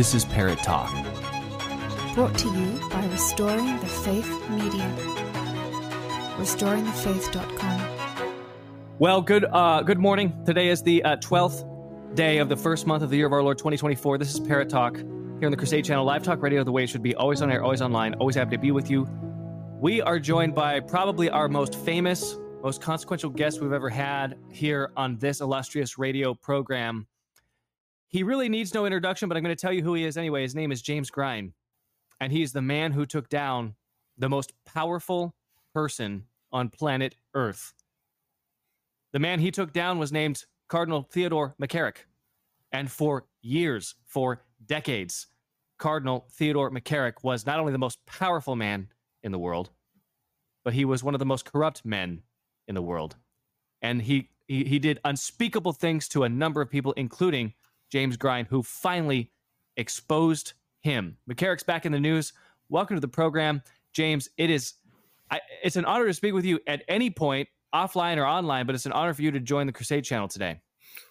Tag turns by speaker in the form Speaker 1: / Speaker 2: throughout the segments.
Speaker 1: This is Parrot Talk.
Speaker 2: Brought to you by Restoring the Faith Media. RestoringTheFaith.com.
Speaker 1: Well, good uh, good morning. Today is the uh, 12th day of the first month of the year of our Lord 2024. This is Parrot Talk here on the Crusade Channel, live talk radio the way it should be, always on air, always online, always happy to be with you. We are joined by probably our most famous, most consequential guest we've ever had here on this illustrious radio program. He really needs no introduction, but I'm going to tell you who he is anyway. His name is James Grein, and he's the man who took down the most powerful person on planet Earth. The man he took down was named Cardinal Theodore McCarrick. And for years, for decades, Cardinal Theodore McCarrick was not only the most powerful man in the world, but he was one of the most corrupt men in the world. And he, he, he did unspeakable things to a number of people, including James Grein, who finally exposed him. McCarrick's back in the news. Welcome to the program, James. It is I, it's an honor to speak with you at any point, offline or online, but it's an honor for you to join the Crusade channel today.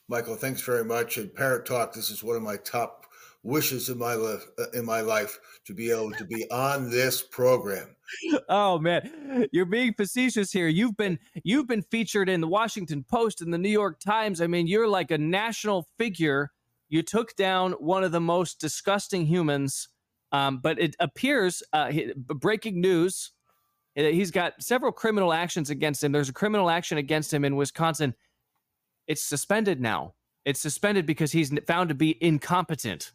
Speaker 3: Michael, thanks very much. And Parrot Talk, this is one of my top wishes in my life uh, in my life to be able to be on this program.
Speaker 1: Oh man, you're being facetious here. You've been you've been featured in the Washington Post and the New York Times. I mean, you're like a national figure. You took down one of the most disgusting humans. Um, but it appears uh, breaking news He's got several criminal actions against him. There's a criminal action against him in Wisconsin. It's suspended now. It's suspended because he's found to be incompetent.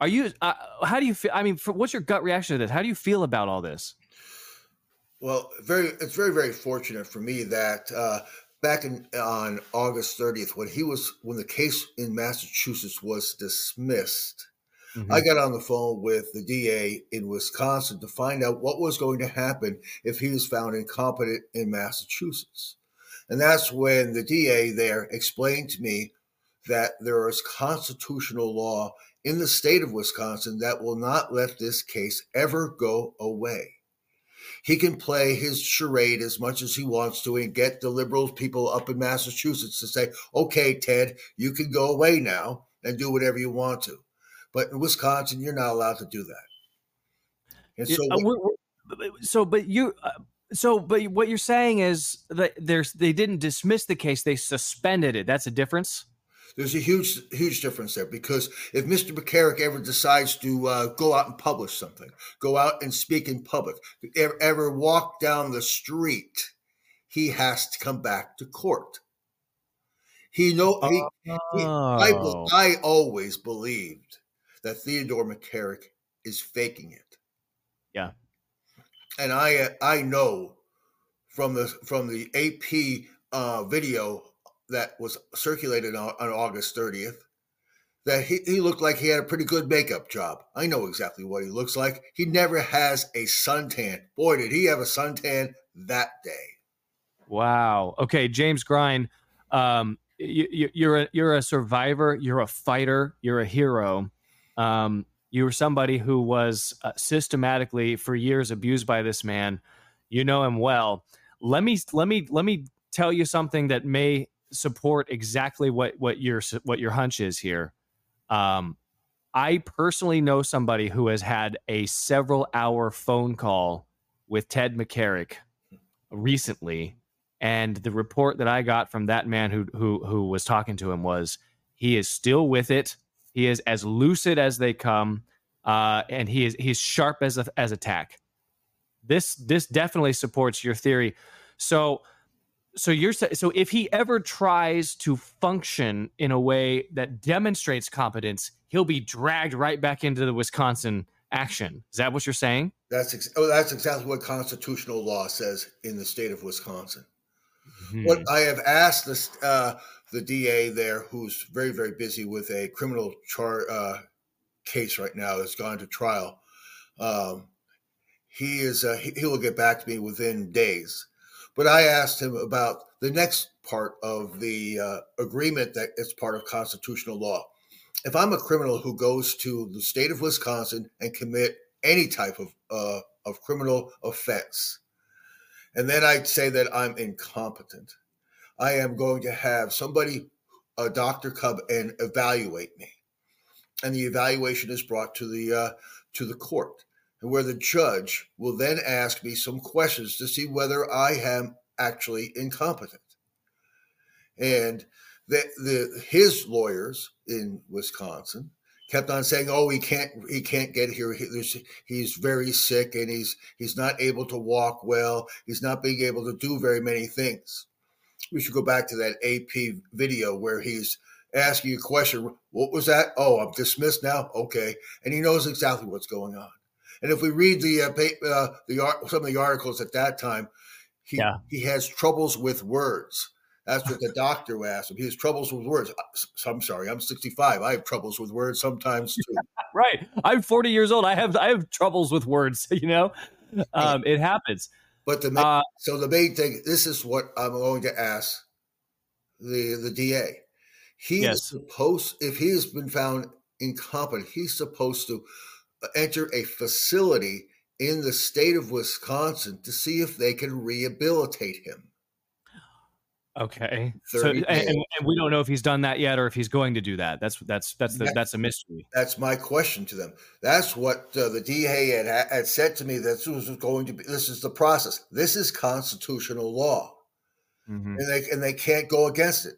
Speaker 1: Are you? Uh, how do you feel? I mean, for, what's your gut reaction to this? How do you feel about all this?
Speaker 3: Well, very. It's very, very fortunate for me that uh, back in on August 30th, when he was when the case in Massachusetts was dismissed, Mm-hmm. I got on the phone with the DA in Wisconsin to find out what was going to happen if he was found incompetent in Massachusetts. And that's when the DA there explained to me that there is constitutional law in the state of Wisconsin that will not let this case ever go away. He can play his charade as much as he wants to and get the liberal people up in Massachusetts to say, okay, Ted, you can go away now and do whatever you want to. But in Wisconsin, you're not allowed to do that.
Speaker 1: And so, uh, we're, we're, so but you, uh, so but what you're saying is that there's they didn't dismiss the case; they suspended it. That's a difference.
Speaker 3: There's a huge, huge difference there because if Mr. McCarrick ever decides to uh, go out and publish something, go out and speak in public, ever, ever walk down the street, he has to come back to court. He know he, oh. he I, oh. I always believed that Theodore McCarrick is faking it.
Speaker 1: Yeah.
Speaker 3: And I I know from the from the AP uh, video that was circulated on, on August 30th that he, he looked like he had a pretty good makeup job. I know exactly what he looks like. He never has a suntan. Boy, did he have a suntan that day.
Speaker 1: Wow. Okay, James Grein, um, you, you're a you're a survivor. You're a fighter. You're a hero. Um, you were somebody who was uh, systematically for years abused by this man. You know him well. Let me let me let me tell you something that may support exactly what what your what your hunch is here. Um, I personally know somebody who has had a several hour phone call with Ted McCarrick recently, and the report that I got from that man who who who was talking to him was he is still with it. He is as lucid as they come, uh, and he is he's sharp as a, as attack. This this definitely supports your theory. So so you're so if he ever tries to function in a way that demonstrates competence, he'll be dragged right back into the Wisconsin action. Is that what you're saying?
Speaker 3: That's ex- oh, that's exactly what constitutional law says in the state of Wisconsin. Hmm. What I have asked this uh, the DA there, who's very, very busy with a criminal char- uh, case right now that's gone to trial. Um, he is uh, he, he will get back to me within days. But I asked him about the next part of the uh, agreement that is part of constitutional law. If I'm a criminal who goes to the state of Wisconsin and commit any type of uh, of criminal offense, and then I'd say that I'm incompetent, I am going to have somebody, a doctor, come and evaluate me. and the evaluation is brought to the uh, to the court, and where the judge will then ask me some questions to see whether I am actually incompetent. And the, the his lawyers in Wisconsin kept on saying, "Oh, he can't he can't get here. He, he's very sick and he's he's not able to walk well. He's not being able to do very many things." We should go back to that AP video where he's asking a question. What was that? Oh, I'm dismissed now. Okay, and he knows exactly what's going on. And if we read the uh, uh, the some of the articles at that time, he yeah. he has troubles with words. That's what the doctor asked him. He has troubles with words. Uh, I'm sorry, I'm 65. I have troubles with words sometimes too.
Speaker 1: right. I'm 40 years old. I have I have troubles with words. You know, um, it happens.
Speaker 3: But the main, uh, so the main thing. This is what I'm going to ask the the DA. He yes. is supposed, if he has been found incompetent, he's supposed to enter a facility in the state of Wisconsin to see if they can rehabilitate him.
Speaker 1: Okay. So and, and, we don't know if he's done that yet or if he's going to do that. That's that's that's the, that's a mystery.
Speaker 3: That's my question to them. That's what uh, the DA had, had said to me. That this was going to be. This is the process. This is constitutional law, mm-hmm. and they and they can't go against it.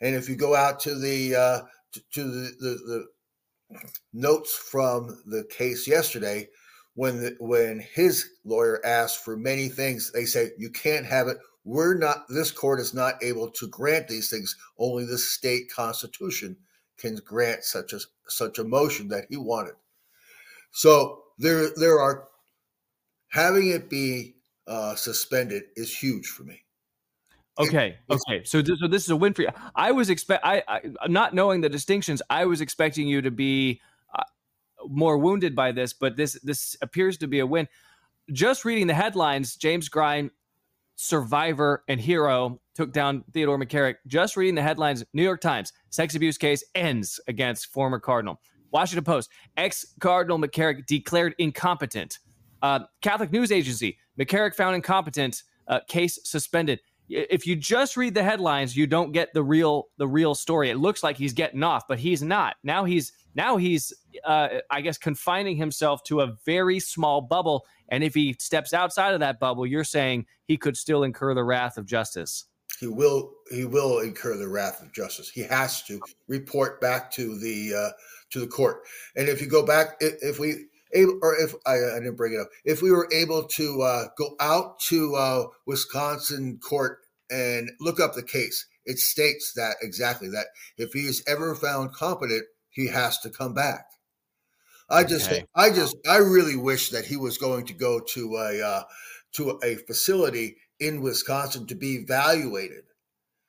Speaker 3: And if you go out to the uh, to, to the, the, the notes from the case yesterday, when the, when his lawyer asked for many things, they say you can't have it. We're not. This court is not able to grant these things. Only the state constitution can grant such a such a motion that he wanted. So there there are having it be uh, suspended is huge for me.
Speaker 1: Okay. Okay. So, th- so this is a win for you. I was expect I, I not knowing the distinctions. I was expecting you to be uh, more wounded by this, but this this appears to be a win. Just reading the headlines, James Grein, survivor and hero, took down Theodore McCarrick. Just reading the headlines, New York Times, sex abuse case ends against former Cardinal. Washington Post, ex Cardinal McCarrick declared incompetent. Uh, Catholic News Agency, McCarrick found incompetent, uh, case suspended if you just read the headlines you don't get the real the real story. It looks like he's getting off but he's not. Now he's now he's uh, i guess confining himself to a very small bubble. And if he steps outside of that bubble you're saying he could still incur the wrath of justice.
Speaker 3: He will he will incur the wrath of justice. He has to report back to the uh, to the court. And if you go back if we able, or if I, I, didn't bring it up, if we were able to uh, go out to uh, Wisconsin court and look up the case, it states that exactly that if he is ever found competent, he has to come back. I just, okay. I just, I really wish that he was going to go to a uh, to a facility in Wisconsin to be evaluated,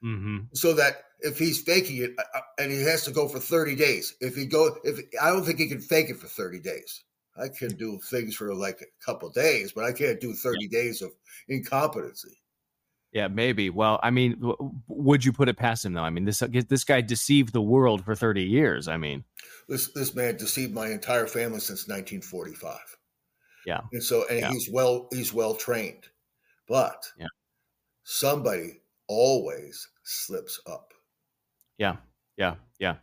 Speaker 3: mm-hmm. so that if he's faking it uh, uh, and he has to go for 30 days if he go if i don't think he can fake it for 30 days I can do things for like a couple days, but I can't do 30 yeah. days of incompetency.
Speaker 1: Yeah, maybe. Well, I mean, w- would you put it past him though? I mean, this uh, this guy deceived the world for 30 years. I mean,
Speaker 3: this this man deceived my entire family since 1945.
Speaker 1: Yeah.
Speaker 3: And so and yeah. he's well he's well trained. But yeah. somebody always slips up.
Speaker 1: Yeah. Yeah. Yeah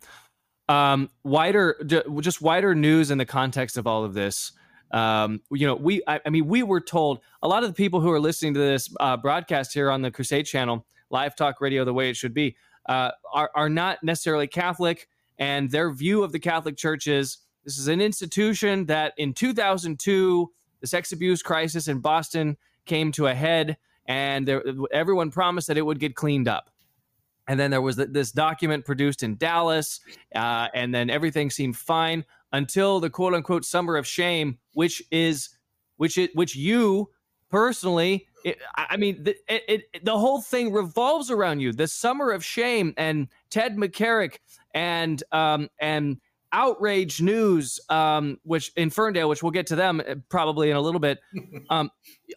Speaker 1: um, wider, just wider news in the context of all of this. Um, you know, we, I, I, mean, we were told a lot of the people who are listening to this uh, broadcast here on the Crusade channel, live talk radio, the way it should be, uh, are, are not necessarily Catholic. And their view of the Catholic Church is this is an institution that in 2002, the sex abuse crisis in Boston came to a head, and there, everyone promised that it would get cleaned up and then there was this document produced in Dallas, uh, and then everything seemed fine until the quote unquote summer of shame, which is which it which you personally, it, I mean, the, it, it, the whole thing revolves around you. The summer of shame and Ted McCarrick and um, and outrage news, um, which in Ferndale, which we'll get to them uh, probably in a little bit. Um,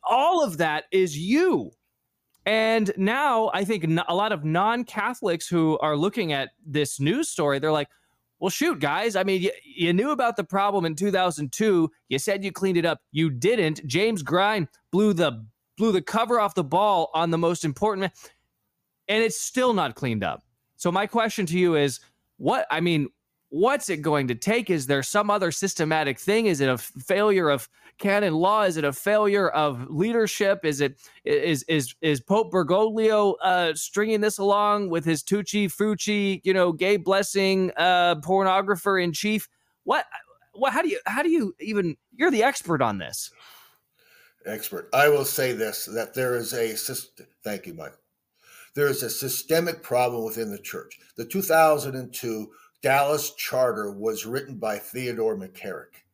Speaker 1: all of that is you. And now I think a lot of non Catholics who are looking at this news story, they're like, well, shoot, guys. I mean, you, you, knew about the problem in 2002. You said you cleaned it up. You didn't. James Grein blew the blew the cover off the ball on the most important, and it's still not cleaned up. So my question to you is, what? I mean, what's it going to take? Is there some other systematic thing? Is it a failure of canon law? Is it a failure of leadership? Is it is is is Pope Bergoglio uh, stringing this along with his Tucci Fucci, you know, gay blessing uh, pornographer in chief? What what? How do you how do you even? You're the expert on this.
Speaker 3: Expert. I will say this: that there is a. Thank you, Michael. There is a systemic problem within the church. The 2002 Dallas Charter was written by Theodore McCarrick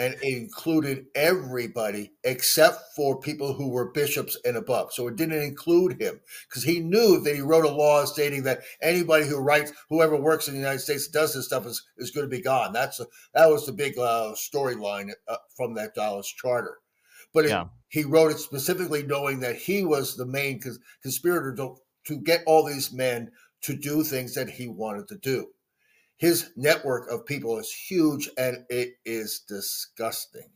Speaker 3: and it included everybody except for people who were bishops and above. So it didn't include him because he knew that he wrote a law stating that anybody who writes, whoever works in the United States does this stuff is, is going to be gone. That's a, that was the big uh, storyline uh, from that Dallas Charter. But it, he wrote it specifically knowing that he was the main cons- conspirator to, to get all these men to do things that he wanted to do his network of people is huge and it is disgusting.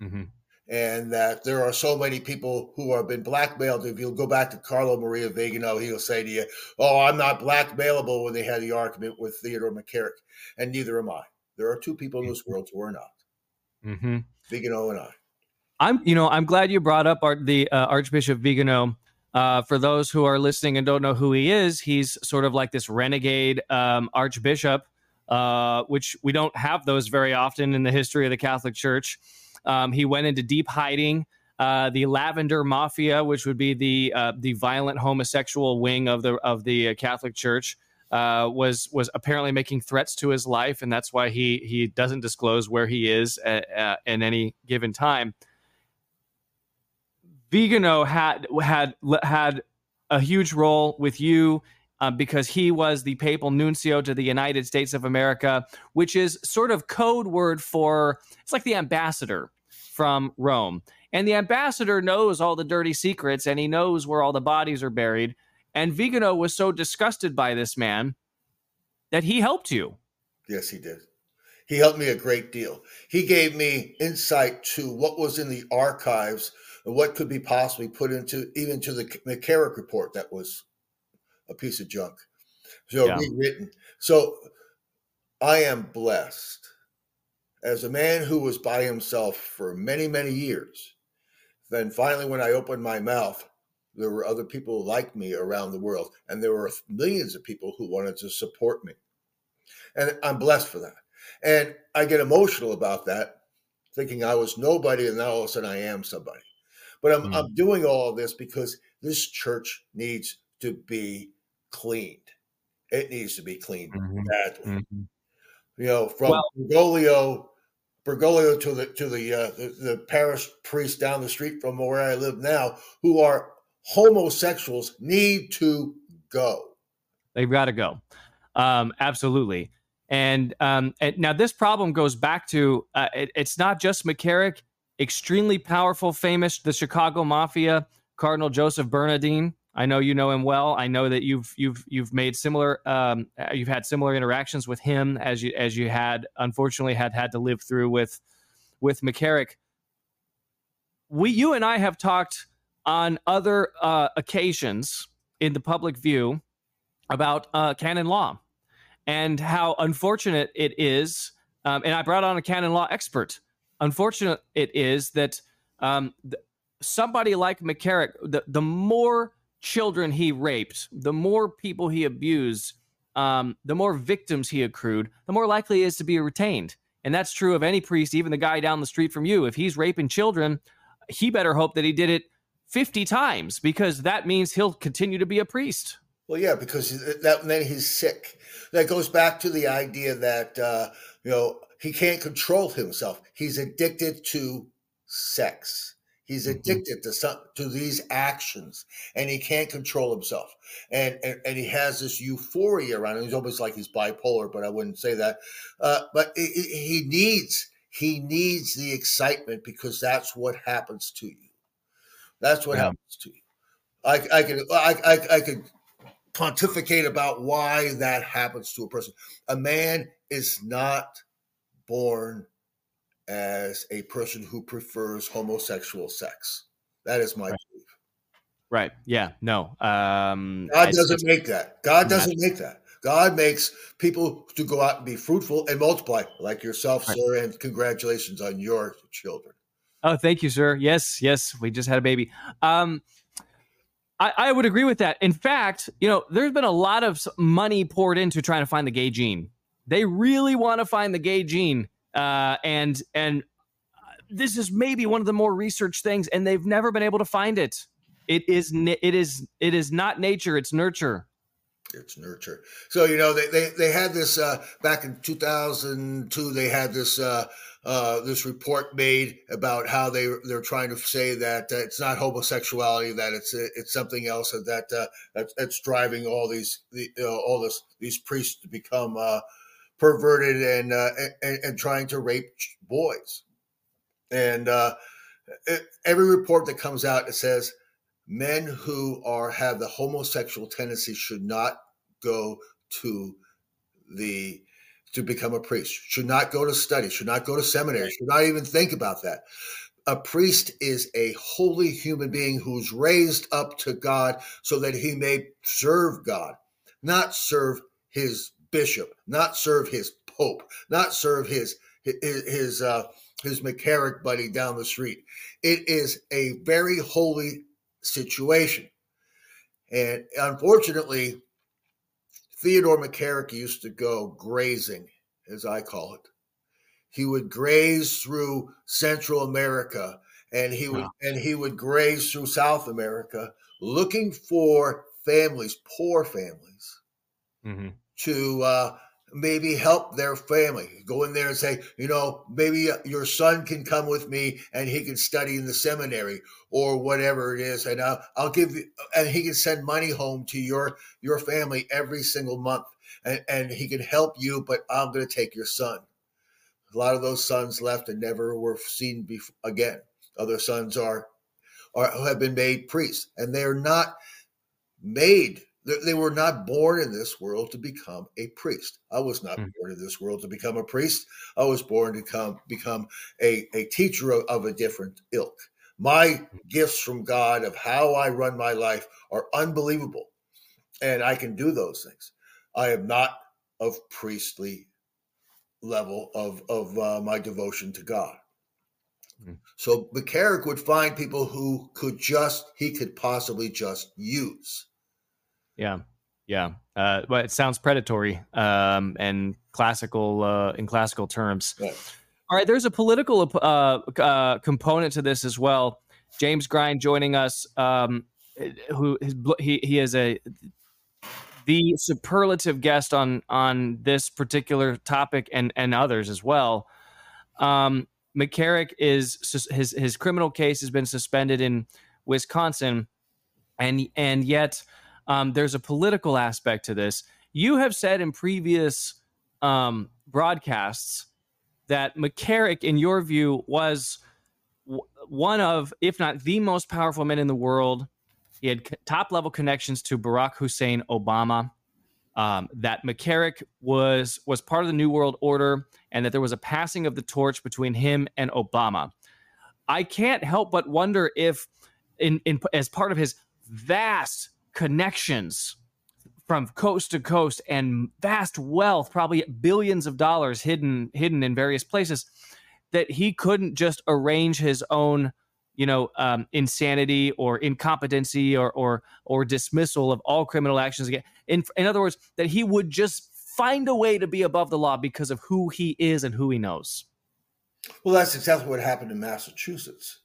Speaker 3: Mm-hmm. And that there are so many people who have been blackmailed. If you'll go back to Carlo Maria Vigano, he'll say to you, Oh, I'm not blackmailable when they had the argument with Theodore McCarrick. And neither am I. There are two people in this world who are not. Mm-hmm. Vigano and I.
Speaker 1: I'm, you know, I'm glad you brought up the uh, Archbishop Vigano. Uh, for those who are listening and don't know who he is, he's sort of like this renegade um, archbishop uh, which we don't have those very often in the history of the Catholic Church. Um, he went into deep hiding. Uh, the Lavender Mafia, which would be the uh, the violent homosexual wing of the of the uh, Catholic Church, uh, was was apparently making threats to his life, and that's why he he doesn't disclose where he is at, at any given time. Vigano had had had a huge role with you uh, because he was the papal nuncio to the United States of America, which is sort of code word for it's like the ambassador from Rome. And the ambassador knows all the dirty secrets and he knows where all the bodies are buried. And Vigano was so disgusted by this man that he helped you.
Speaker 3: Yes, he did. He helped me a great deal. He gave me insight to what was in the archives and what could be possibly put into even to the McCarrick report that was a piece of junk. So yeah. rewritten. So I am blessed as a man who was by himself for many, many years. Then finally, when I opened my mouth, there were other people like me around the world, and there were millions of people who wanted to support me. And I'm blessed for that. And I get emotional about that, thinking I was nobody, and now all of a sudden I am somebody. But I'm, mm. I'm doing all this because this church needs to be cleaned. It needs to be cleaned mm-hmm. badly. Mm-hmm. You know, from well, Bergoglio, Bergoglio to the to the, uh, the the parish priest down the street from where I live now, who are homosexuals, need to go.
Speaker 1: They've got to go. Um, absolutely. And, um, and now this problem goes back to uh, it, it's not just McCarrick, extremely powerful, famous, the Chicago Mafia, Cardinal Joseph Bernardin. I know you know him well. I know that you've you've you've made similar um, uh, you've had similar interactions with him as you as you had unfortunately had had to live through with with McCarrick. We you and I have talked on other uh, occasions in the public view about uh, canon law and how unfortunate it is. Um, and I brought on a canon law expert. Unfortunate it is that um, th- somebody like McCarrick, the, the more children he raped, the more people he abused, um, the more victims he accrued, the more likely he is to be retained. And that's true of any priest, even the guy down the street from you. If he's raping children, he better hope that he did it 50 times because that means he'll continue to be a priest.
Speaker 3: Well, yeah, because that then he's sick. That goes back to the idea that uh, you know he can't control himself. He's addicted to sex. He's mm-hmm. addicted to some to these actions, and he can't control himself. And and, and he has this euphoria around him. He's almost like he's bipolar, but I wouldn't say that. Uh, but he, he needs he needs the excitement because that's what happens to you. That's what yeah. happens to you. I, I could I, I, I could pontificate about why that happens to a person. A man is not born as a person who prefers homosexual sex. That is my
Speaker 1: right.
Speaker 3: belief.
Speaker 1: Right. Yeah. No. Um,
Speaker 3: God doesn't make that. God doesn't make that. God makes people to go out and be fruitful and multiply, like yourself, right. sir. And congratulations on your children.
Speaker 1: Oh, thank you, sir. Yes, yes, we just had a baby. Um, I, I would agree with that. In fact, you know, there's been a lot of money poured into trying to find the gay gene. They really want to find the gay gene, uh, and and this is maybe one of the more researched things, and they've never been able to find it. It is it is it is not nature; it's nurture.
Speaker 3: It's nurture. So you know they they, they had this uh, back in 2002. They had this uh, uh, this report made about how they they're trying to say that uh, it's not homosexuality, that it's it's something else, that uh, that's, that's, driving all these the, all this these priests to become uh, perverted and, uh, and, and trying to rape boys. And uh, every report that comes out it says men who are have the homosexual tendency should not go to the to become a priest, should not go to study, should not go to seminary, should not even think about that. A priest is a holy human being who's raised up to God so that he may serve God, not serve his bishop, not serve his pope, not serve his his his, uh, his McCarrick buddy down the street. It is a very holy situation, and unfortunately, Theodore McCarrick used to go grazing, as I call it. He would graze through Central America and he would wow. and he would graze through South America looking for families, poor families, mm-hmm. To uh, maybe help their family. Go in there and say, you know, maybe your son can come with me and he can study in the seminary or whatever it is, and I'll, I'll give you, and he can send money home to your your family every single month, and, and he can help you. But I'm going to take your son. A lot of those sons left and never were seen again. Other sons are, are have been made priests, and they're not made they were not born in this world to become a priest. I was not mm. born in this world to become a priest. I was born to come, become a, a teacher of, of a different ilk. My hmm. gifts from God of how I run my life are unbelievable. And I can do those things. I am not of priestly level of, of uh, my devotion to God. Mm. So McCarrick would find people who could just, he could possibly just use
Speaker 1: yeah. Yeah. Uh, but it sounds predatory um, and classical uh, in classical terms. Yeah. All right. There's a political uh, uh, component to this as well. James Grein joining us, um, who his, he he is a the superlative guest on on this particular topic and and others as well. Um, McCarrick is his his criminal case has been suspended in Wisconsin, and and yet um, there's a political aspect to this. You have said in previous um, broadcasts that McCarrick, in your view, was w- one of, if not the most powerful men in the world. He had top level connections to Barack Hussein Obama. Um, that McCarrick was was part of the New World Order, and that there was a passing of the torch between him and Obama. I can't help but wonder if, in, in as part of his vast connections from coast to coast and vast wealth, probably billions of dollars hidden hidden in various places, that he couldn't just arrange his own, you know, um, insanity or incompetency or or or dismissal of all criminal actions again. In in other words, that he would just find a way to be above the law because of who he is and who he knows.
Speaker 3: Well, that's exactly what happened in Massachusetts.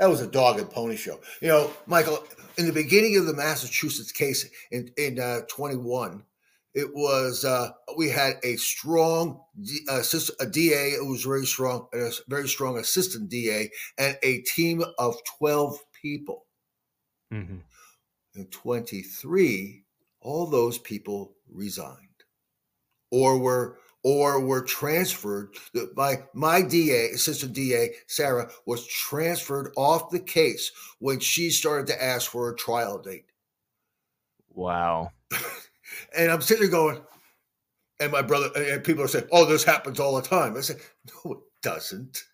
Speaker 3: That was a dog and pony show. You know, Michael, in the beginning of the Massachusetts case in in uh, 21, it was uh, we had a strong uh, a DA. It was very strong, a very strong assistant DA, and a team of 12 people. Mm-hmm. In 23, all those people resigned or were or were transferred. My my DA, assistant DA Sarah, was transferred off the case when she started to ask for a trial date.
Speaker 1: Wow.
Speaker 3: and I'm sitting there going, and my brother and people are saying, "Oh, this happens all the time." I said, "No, it doesn't.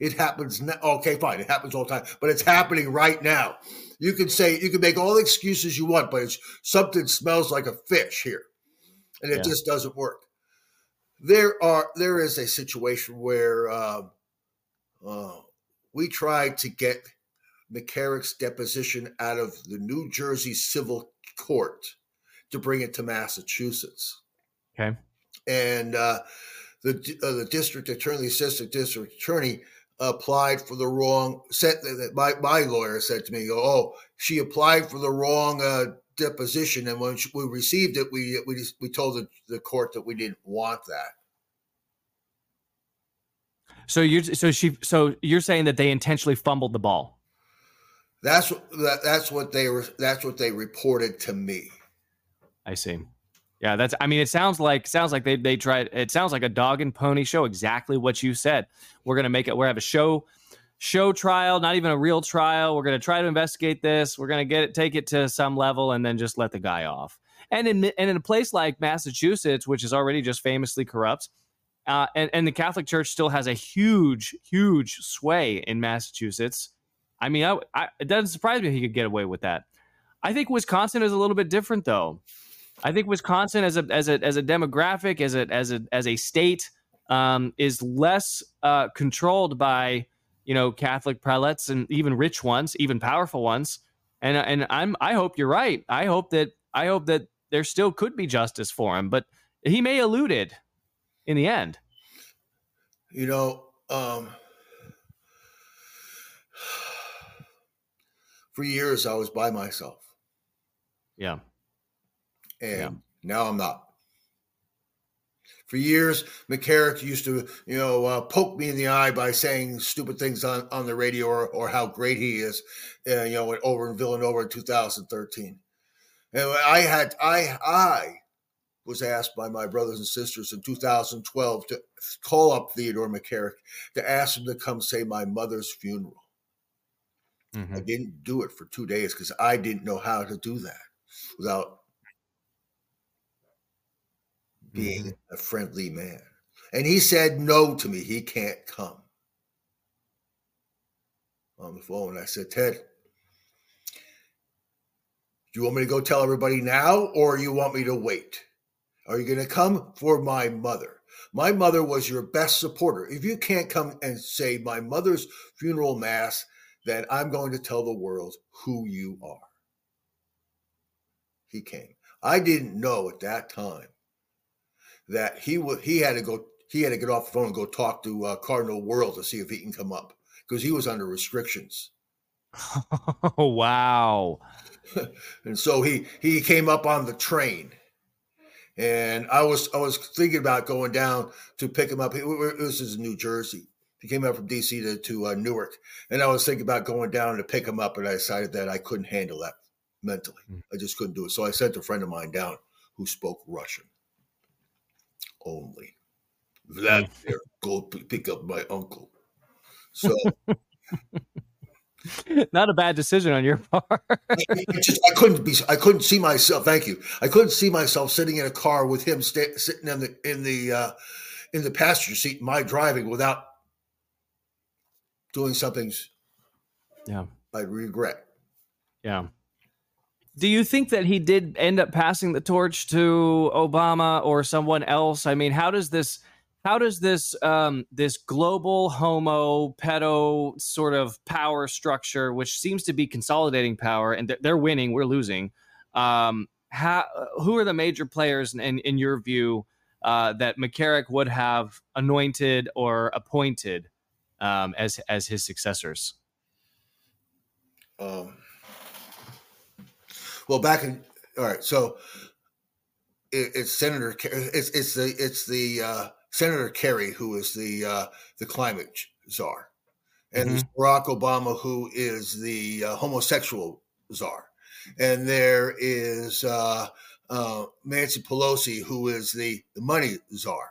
Speaker 3: It happens now. Okay, fine, it happens all the time, but it's happening right now. You can say you can make all the excuses you want, but it's something smells like a fish here." and it
Speaker 1: Yeah.
Speaker 3: just doesn't work. There are there is a situation where uh, uh, we tried to get McCarrick's deposition out of the New Jersey Civil Court to bring it to Massachusetts
Speaker 1: Okay.
Speaker 3: and uh, the uh, the district attorney, the assistant district attorney, applied for the wrong. Said that my my lawyer said to me, "Oh, she applied for the wrong uh, deposition, and when we received it, we we just, we told the, the court that we didn't want that."
Speaker 1: So you're so she so you're saying that they intentionally fumbled the ball.
Speaker 3: That's what that, that's what they were. That's what they reported to me.
Speaker 1: I see. Yeah, that's. I mean, it sounds like sounds like they they tried. It sounds like a dog and pony show. Exactly what you said. We're gonna make it. We're gonna have a show show trial, not even a real trial. We're gonna try to investigate this. We're gonna get it, take it to some level, and then just let the guy off. And in and in a place like Massachusetts, which is already just famously corrupt, uh, and and the Catholic Church still has a huge huge sway in Massachusetts. I mean, I, I, it doesn't surprise me he could get away with that. I think Wisconsin is a little bit different, though. I think Wisconsin, as a as a as a demographic, as a as a as a state, um, is less uh, controlled by you know Catholic prelates and even rich ones, even powerful ones. And and I'm I hope you're right. I hope that I hope that there still could be justice for him, but he may elude it in the end.
Speaker 3: You know, um, for years I was by myself,
Speaker 1: Yeah.
Speaker 3: and
Speaker 1: Yeah.
Speaker 3: now I'm not. For years, McCarrick used to, you know, uh, poke me in the eye by saying stupid things on, on the radio or, or how great he is, uh, you know, over in Villanova in 2013. And I had, I, I was asked by my brothers and sisters in 2012 to call up Theodore McCarrick to ask him to come say my mother's funeral.
Speaker 1: Mhm.
Speaker 3: I didn't do it for two days because I didn't know how to do that without Mm-hmm. being a friendly man. And he said no to me. He can't come. On the phone, And I said, Ted, do you want me to go tell everybody now or you want me to wait? Are you going to come for my mother? My mother was your best supporter. If you can't come and say my mother's funeral mass, then I'm going to tell the world who you are. He came. I didn't know at that time that he would he had to go he had to get off the phone and go talk to uh, Cardinal Wuerl to see if he can come up because he was under restrictions.
Speaker 1: Oh wow.
Speaker 3: and so he he came up on the train. And i was i was thinking about going down to pick him up. It- it- this is in new jersey. He came up from dc to, to uh, newark. And i was thinking about going down to pick him up and i decided that i couldn't handle that mentally.
Speaker 1: Mm.
Speaker 3: i just couldn't do it. So i sent a friend of mine down who spoke russian only vladimir go p- pick up my uncle so
Speaker 1: Not a bad decision on your part.
Speaker 3: It just I couldn't be I couldn't see myself. Thank you. I couldn't see myself sitting in a car with him sta- sitting in the in the uh, in the passenger seat, my driving without doing something
Speaker 1: yeah.
Speaker 3: I regret.
Speaker 1: Yeah. Do you think that he did end up passing the torch to Obama or someone else? I mean, how does this how does this um, this global homo pedo sort of power structure, which seems to be consolidating power, and they're- winning, we're losing. Um, how, who are the major players in, in your view uh, that McCarrick would have anointed or appointed um, as as his successors?
Speaker 3: Um, well, back in all right, so it, it's Senator. It's it's the it's the uh, Senator Kerry who is the uh, the climate czar, and there's Barack Obama who is the uh, homosexual czar, and there is uh, uh, Nancy Pelosi who is the the money czar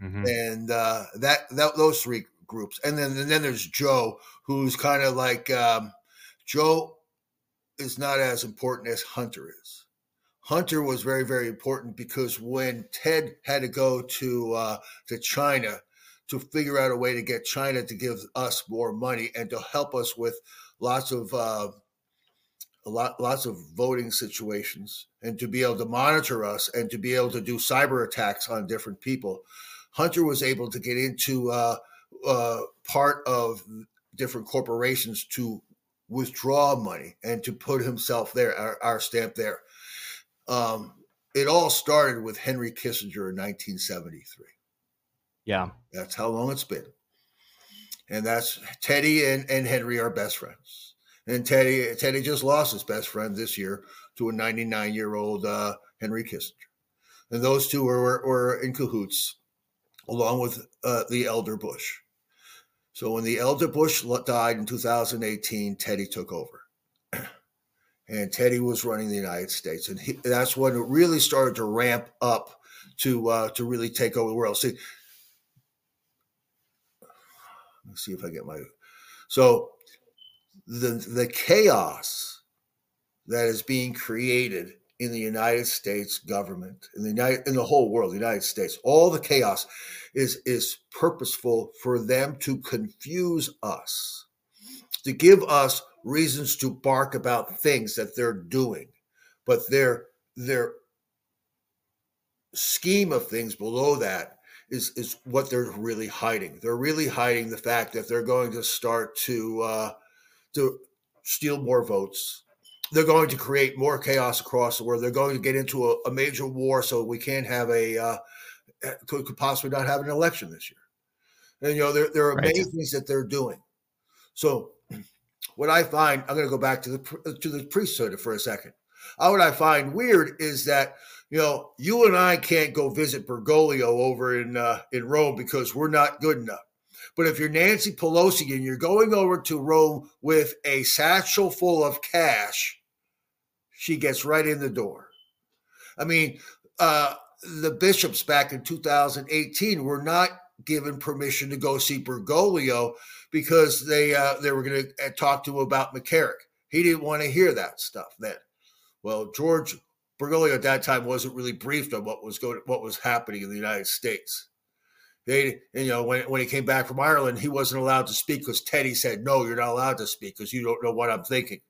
Speaker 1: Mhm.
Speaker 3: and uh, that that those three groups, and then and then there's Joe, who's kind of like um, Joe is not as important as Hunter is. Hunter was very very important because when Ted had to go to uh, to China to figure out a way to get China to give us more money and to help us with lots of uh, a lot, lots of voting situations, and to be able to monitor us and to be able to do cyber attacks on different people. Hunter was able to get into uh, uh, part of different corporations to withdraw money and to put himself there, our, our stamp there. Um, it all started with Henry Kissinger in 1973.
Speaker 1: Yeah.
Speaker 3: That's how long it's been. And that's Teddy and, and Henry are best friends. And Teddy Teddy just lost his best friend this year to a 99 year old uh, Henry Kissinger. And those two were, were in cahoots along with uh, the elder Bush. So when the elder Bush died in 2018, Teddy took over. and Teddy was running the United States. And he, that's when it really started to ramp up to uh, to really take over the world. See, let's see if I get my so the the chaos that is being created in the United States government, in the United, in the whole world, the United States, all the chaos is is purposeful for them to confuse us, to give us reasons to bark about things that they're doing, but their their scheme of things below that is is what they're really hiding. They're really hiding the fact that they're going to start to uh, to steal more votes. They're going to create more chaos across the world. They're going to get into a, a major war, so we can't have a uh, could, could, possibly not have an election this year. And you know there there are right. many things that they're doing. So what I find, I'm going to go back to the to the priesthood for a second. Uh, what I find weird is that you know you and I can't go visit Bergoglio over in uh, in Rome because we're not good enough. But if you're Nancy Pelosi and you're going over to Rome with a satchel full of cash, she gets right in the door. I mean, uh, the bishops back in 2018 were not given permission to go see Bergoglio because they uh, they were going to uh, talk to him about McCarrick. He didn't want to hear that stuff then. Well, George Bergoglio at that time wasn't really briefed on what was going what was happening in the United States. They, you know, when when he came back from Ireland, he wasn't allowed to speak because Teddy said, "No, you're not allowed to speak because you don't know what I'm thinking."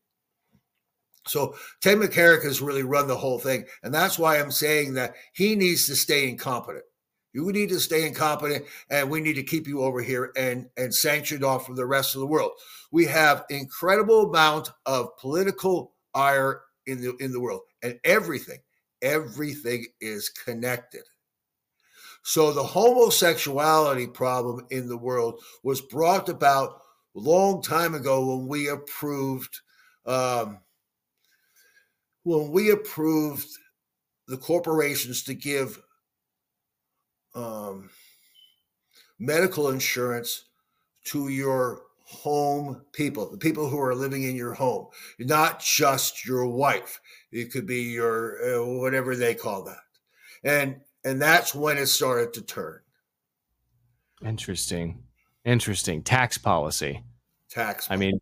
Speaker 3: So Ted McCarrick has really run the whole thing, and that's why I'm saying that he needs to stay incompetent. You need to stay incompetent, and we need to keep you over here and and sanctioned off from the rest of the world. We have incredible amount of political ire in the in the world, and everything, everything is connected. So the homosexuality problem in the world was brought about long time ago when we approved um, when we approved the corporations to give um, medical insurance to your home people, the people who are living in your home, not just your wife. It could be your uh, whatever they call that, and and that's when it started to turn.
Speaker 1: Interesting, interesting tax policy.
Speaker 3: Tax.
Speaker 1: Policy. I mean,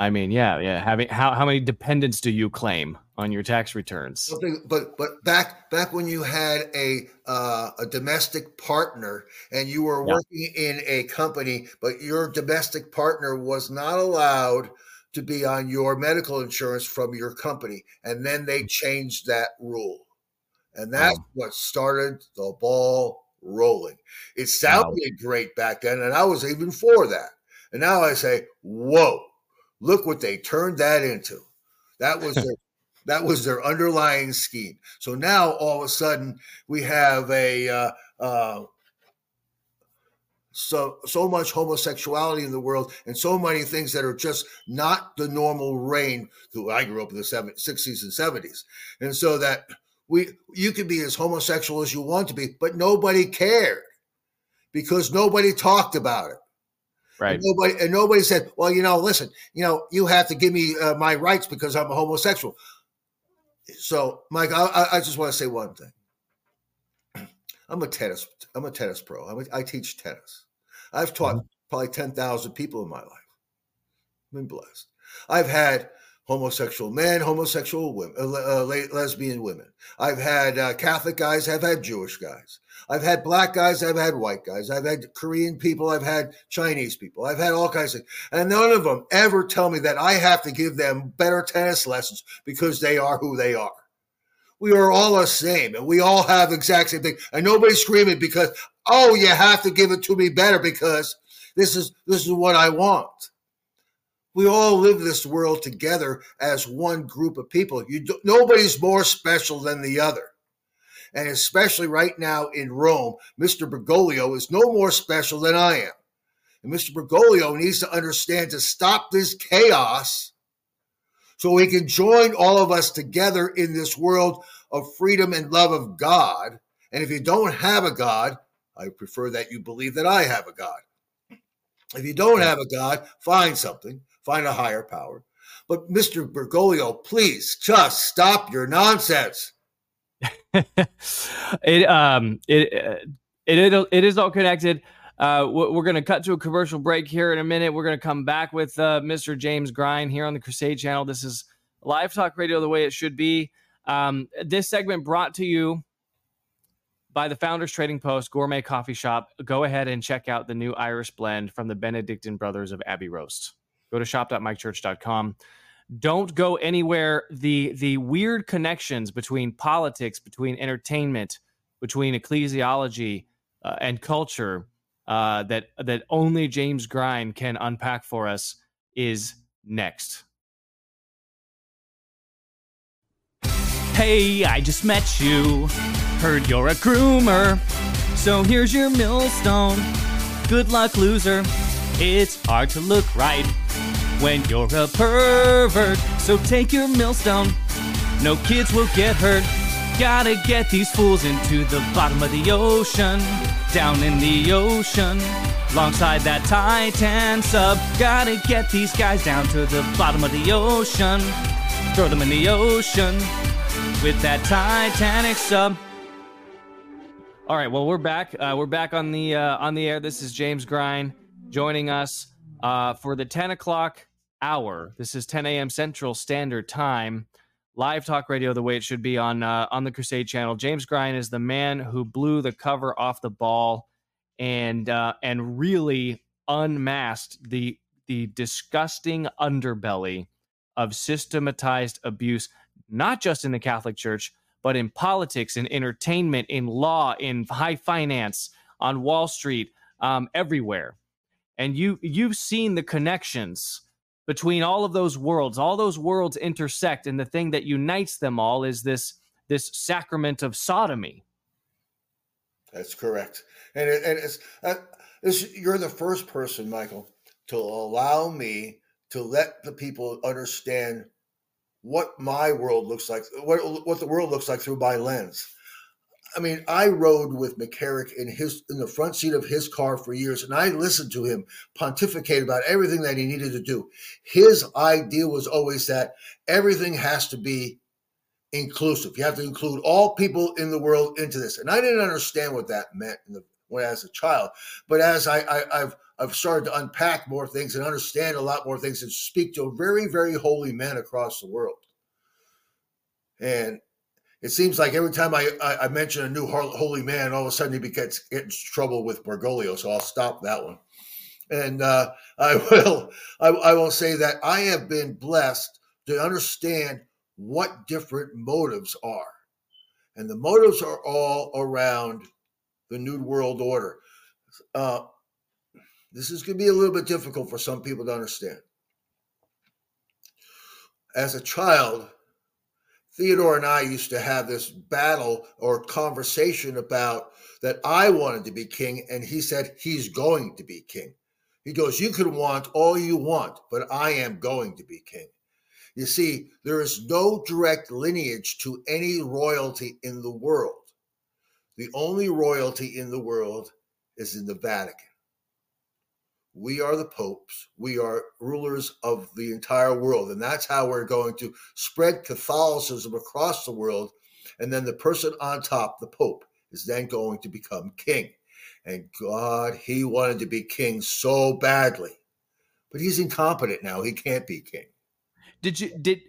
Speaker 1: I mean, yeah, yeah. Having how how many dependents do you claim on your tax returns?
Speaker 3: But but back back when you had a uh, a domestic partner and you were yeah. working in a company, but your domestic partner was not allowed to be on your medical insurance from your company, and then they mm. changed that rule, and that's wow. what started the ball rolling. It sounded wow. great back then, and I was even for that. And now I say, whoa Look what they turned that into. That was their, that was their underlying scheme. So now all of a sudden we have a uh, uh, so so much homosexuality in the world and so many things that are just not the normal reign who I grew up in the 70s, 60s and 70s. And so that we you can be as homosexual as you want to be, but nobody cared because nobody talked about it.
Speaker 1: Right.
Speaker 3: And nobody, and nobody said, well, you know, listen, you know, you have to give me uh, my rights because I'm a homosexual. So, Mike, I, I just want to say one thing. I'm a tennis, I'm a tennis pro. I'm a, I teach tennis. I've taught mm-hmm. probably 10,000 people in my life. I've been blessed. I've had homosexual men, homosexual women, uh, uh, lesbian women. I've had uh, Catholic guys, I've had Jewish guys. I've had black guys, I've had white guys, I've had Korean people, I've had Chinese people, I've had all kinds of, and none of them ever tell me that I have to give them better tennis lessons because they are who they are. We are all the same, and we all have the exact same thing, and nobody's screaming because oh, you have to give it to me better because this is this is what I want. We all live this world together as one group of people. You do, nobody's more special than the other. And especially right now in Rome, Mr. Bergoglio is no more special than I am. And Mr. Bergoglio needs to understand to stop this chaos so we can join all of us together in this world of freedom and love of God. And if you don't have a God, I prefer that you believe that I have a God. If you don't have a God, find something, find a higher power. But Mr. Bergoglio, please just stop your nonsense.
Speaker 1: it um it it it, it is all connected. Uh, we're going to cut to a commercial break here in a minute. We're going to come back with uh, Mr. James Grein here on the Crusade Channel. This is live talk radio the way it should be. Um, this segment brought to you by the Founders Trading Post Gourmet Coffee Shop. Go ahead and check out the new Irish blend from the Benedictine Brothers of Abbey Roast. Go to shop.mikechurch.com. Don't go anywhere. The the weird connections between politics, between entertainment, between ecclesiology uh, and culture uh, that that only James Grein can unpack for us is next. Hey, I just met you. Heard you're a groomer. So here's your millstone. Good luck, loser. It's hard to look right when you're a pervert. So take your millstone. No kids will get hurt. Gotta get these fools into the bottom of the ocean. Down in the ocean. Alongside that Titan sub. Gotta get these guys down to the bottom of the ocean. Throw them in the ocean with that Titanic sub. All right, well we're back. Uh, we're back on the uh, on the air. This is James Grein joining us uh, for the 10 o'clock hour. This is 10 a.m. Central Standard Time. Live talk radio, the way it should be on uh, on the Crusade Channel. James Grein is the man who blew the cover off the ball and uh, and really unmasked the the disgusting underbelly of systematized abuse not just in the Catholic Church, but in politics, in entertainment, in law, in high finance, on Wall Street, um, everywhere. And you you've seen the connections between all of those worlds. All those worlds intersect, and the thing that unites them all is this this sacrament of sodomy.
Speaker 3: That's correct, and it, and it's, uh, it's you're the first person, Michael, to allow me to let the people understand what my world looks like, what what the world looks like through my lens. I mean, I rode with McCarrick in his in the front seat of his car for years, and I listened to him pontificate about everything that he needed to do. His idea was always that everything has to be inclusive. You have to include all people in the world into this, and I didn't understand what that meant the, when as a child. But as I, I I've I've started to unpack more things and understand a lot more things and speak to a very, very holy men across the world. And it seems like every time I, I, I mention a new holy man, all of a sudden he gets, gets trouble with Bergoglio. So I'll stop that one. And uh, I will I, I will say that I have been blessed to understand what different motives are. And the motives are all around the New World Order. Uh, this is going to be a little bit difficult for some people to understand. As a child, Theodore and I used to have this battle or conversation about that I wanted to be king, and he said he's going to be king. He goes, You can want all you want, but I am going to be king. You see, there is no direct lineage to any royalty in the world. The only royalty in the world is in the Vatican. We are the popes. We are rulers of the entire world. And that's how we're going to spread Catholicism across the world. And then the person on top, the pope, is then going to become king. And God, he wanted to be king so badly. But he's incompetent now. He can't be king.
Speaker 1: did you did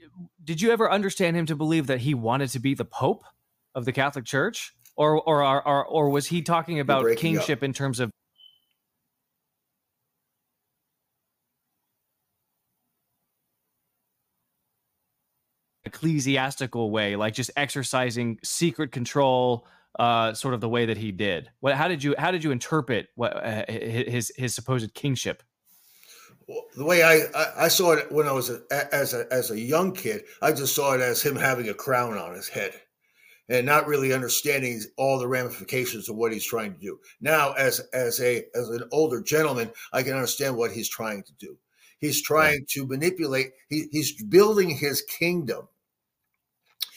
Speaker 1: did you ever understand him to believe that he wanted to be the pope of the Catholic Church, or or or or, was he talking about kingship up. in terms of ecclesiastical way, like just exercising secret control, uh, sort of the way that he did. What? How did you how did you interpret what uh, his his supposed kingship?
Speaker 3: Well, the way I, I, I saw it when I was a, as a as a young kid, I just saw it as him having a crown on his head, and not really understanding all the ramifications of what he's trying to do. Now, as as a as an older gentleman, I can understand what he's trying to do. He's trying yeah. to manipulate. He, he's building his kingdom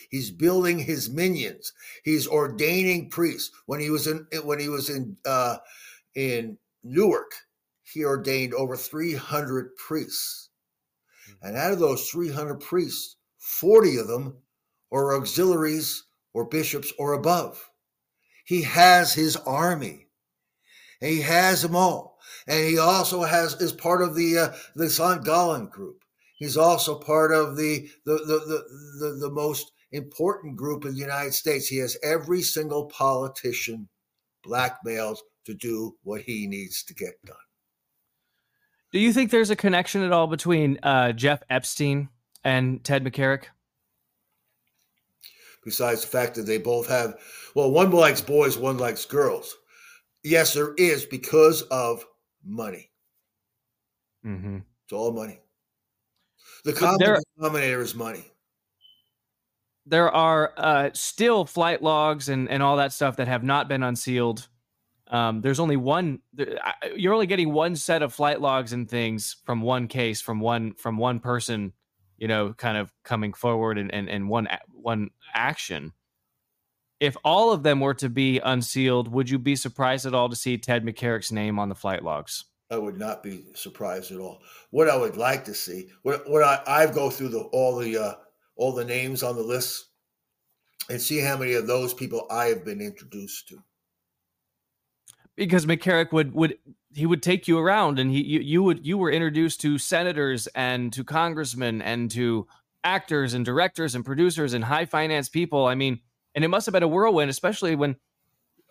Speaker 3: He's building his minions. He's ordaining priests. When he was in when he was in uh, in Newark, he ordained over 300 priests. And out of those 300 priests, 40 of them are auxiliaries or bishops or above. He has his army. And he has them all. And he also has is part of the uh, the St. Gallen group. He's also part of the the the the, the, the most important group in the United States. He has every single politician blackmailed to do what he needs to get done.
Speaker 1: Do you think there's a connection at all between uh, Jeff Epstein and Ted McCarrick?
Speaker 3: Besides the fact that they both have, well, one likes boys, one likes girls. Yes, there is because of money. Mm-hmm. It's all money. The common denominator is money
Speaker 1: there are uh, still flight logs and, and all that stuff that have not been unsealed. Um, there's only one. You're only getting one set of flight logs and things from one case, from one from one person. You know, kind of coming forward and and, and one one action. If all of them were to be unsealed, would you be surprised at all to see Ted McCarrick's name on the flight logs?
Speaker 3: I would not be surprised at all. What I would like to see, what what I, I go through the all the uh, all the names on the list and see how many of those people I have been introduced to.
Speaker 1: Because McCarrick would would he would take you around and he you, you would you were introduced to senators and to congressmen and to actors and directors and producers and high finance people. I mean, and it must have been a whirlwind, especially when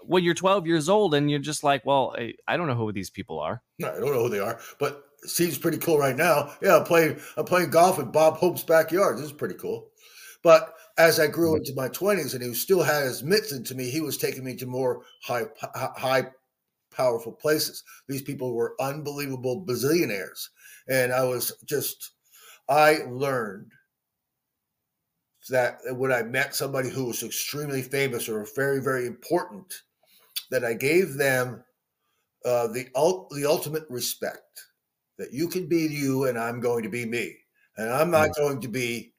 Speaker 1: when you're 12 years old and you're just like, well, I, I don't know who these people are.
Speaker 3: No, I don't know who they are, but seems pretty cool right now. Yeah, I'm playing I'm playing golf in Bob Hope's backyard. This is pretty cool. But as I grew into my 20s and he still had his mitts into me, he was taking me to more high high powerful places. These people were unbelievable bazillionaires. And I was just I learned that when I met somebody who was extremely famous or very, very important, that I gave them uh, the the ultimate respect that you can be you and I'm going to be me. And I'm not mm. going to be,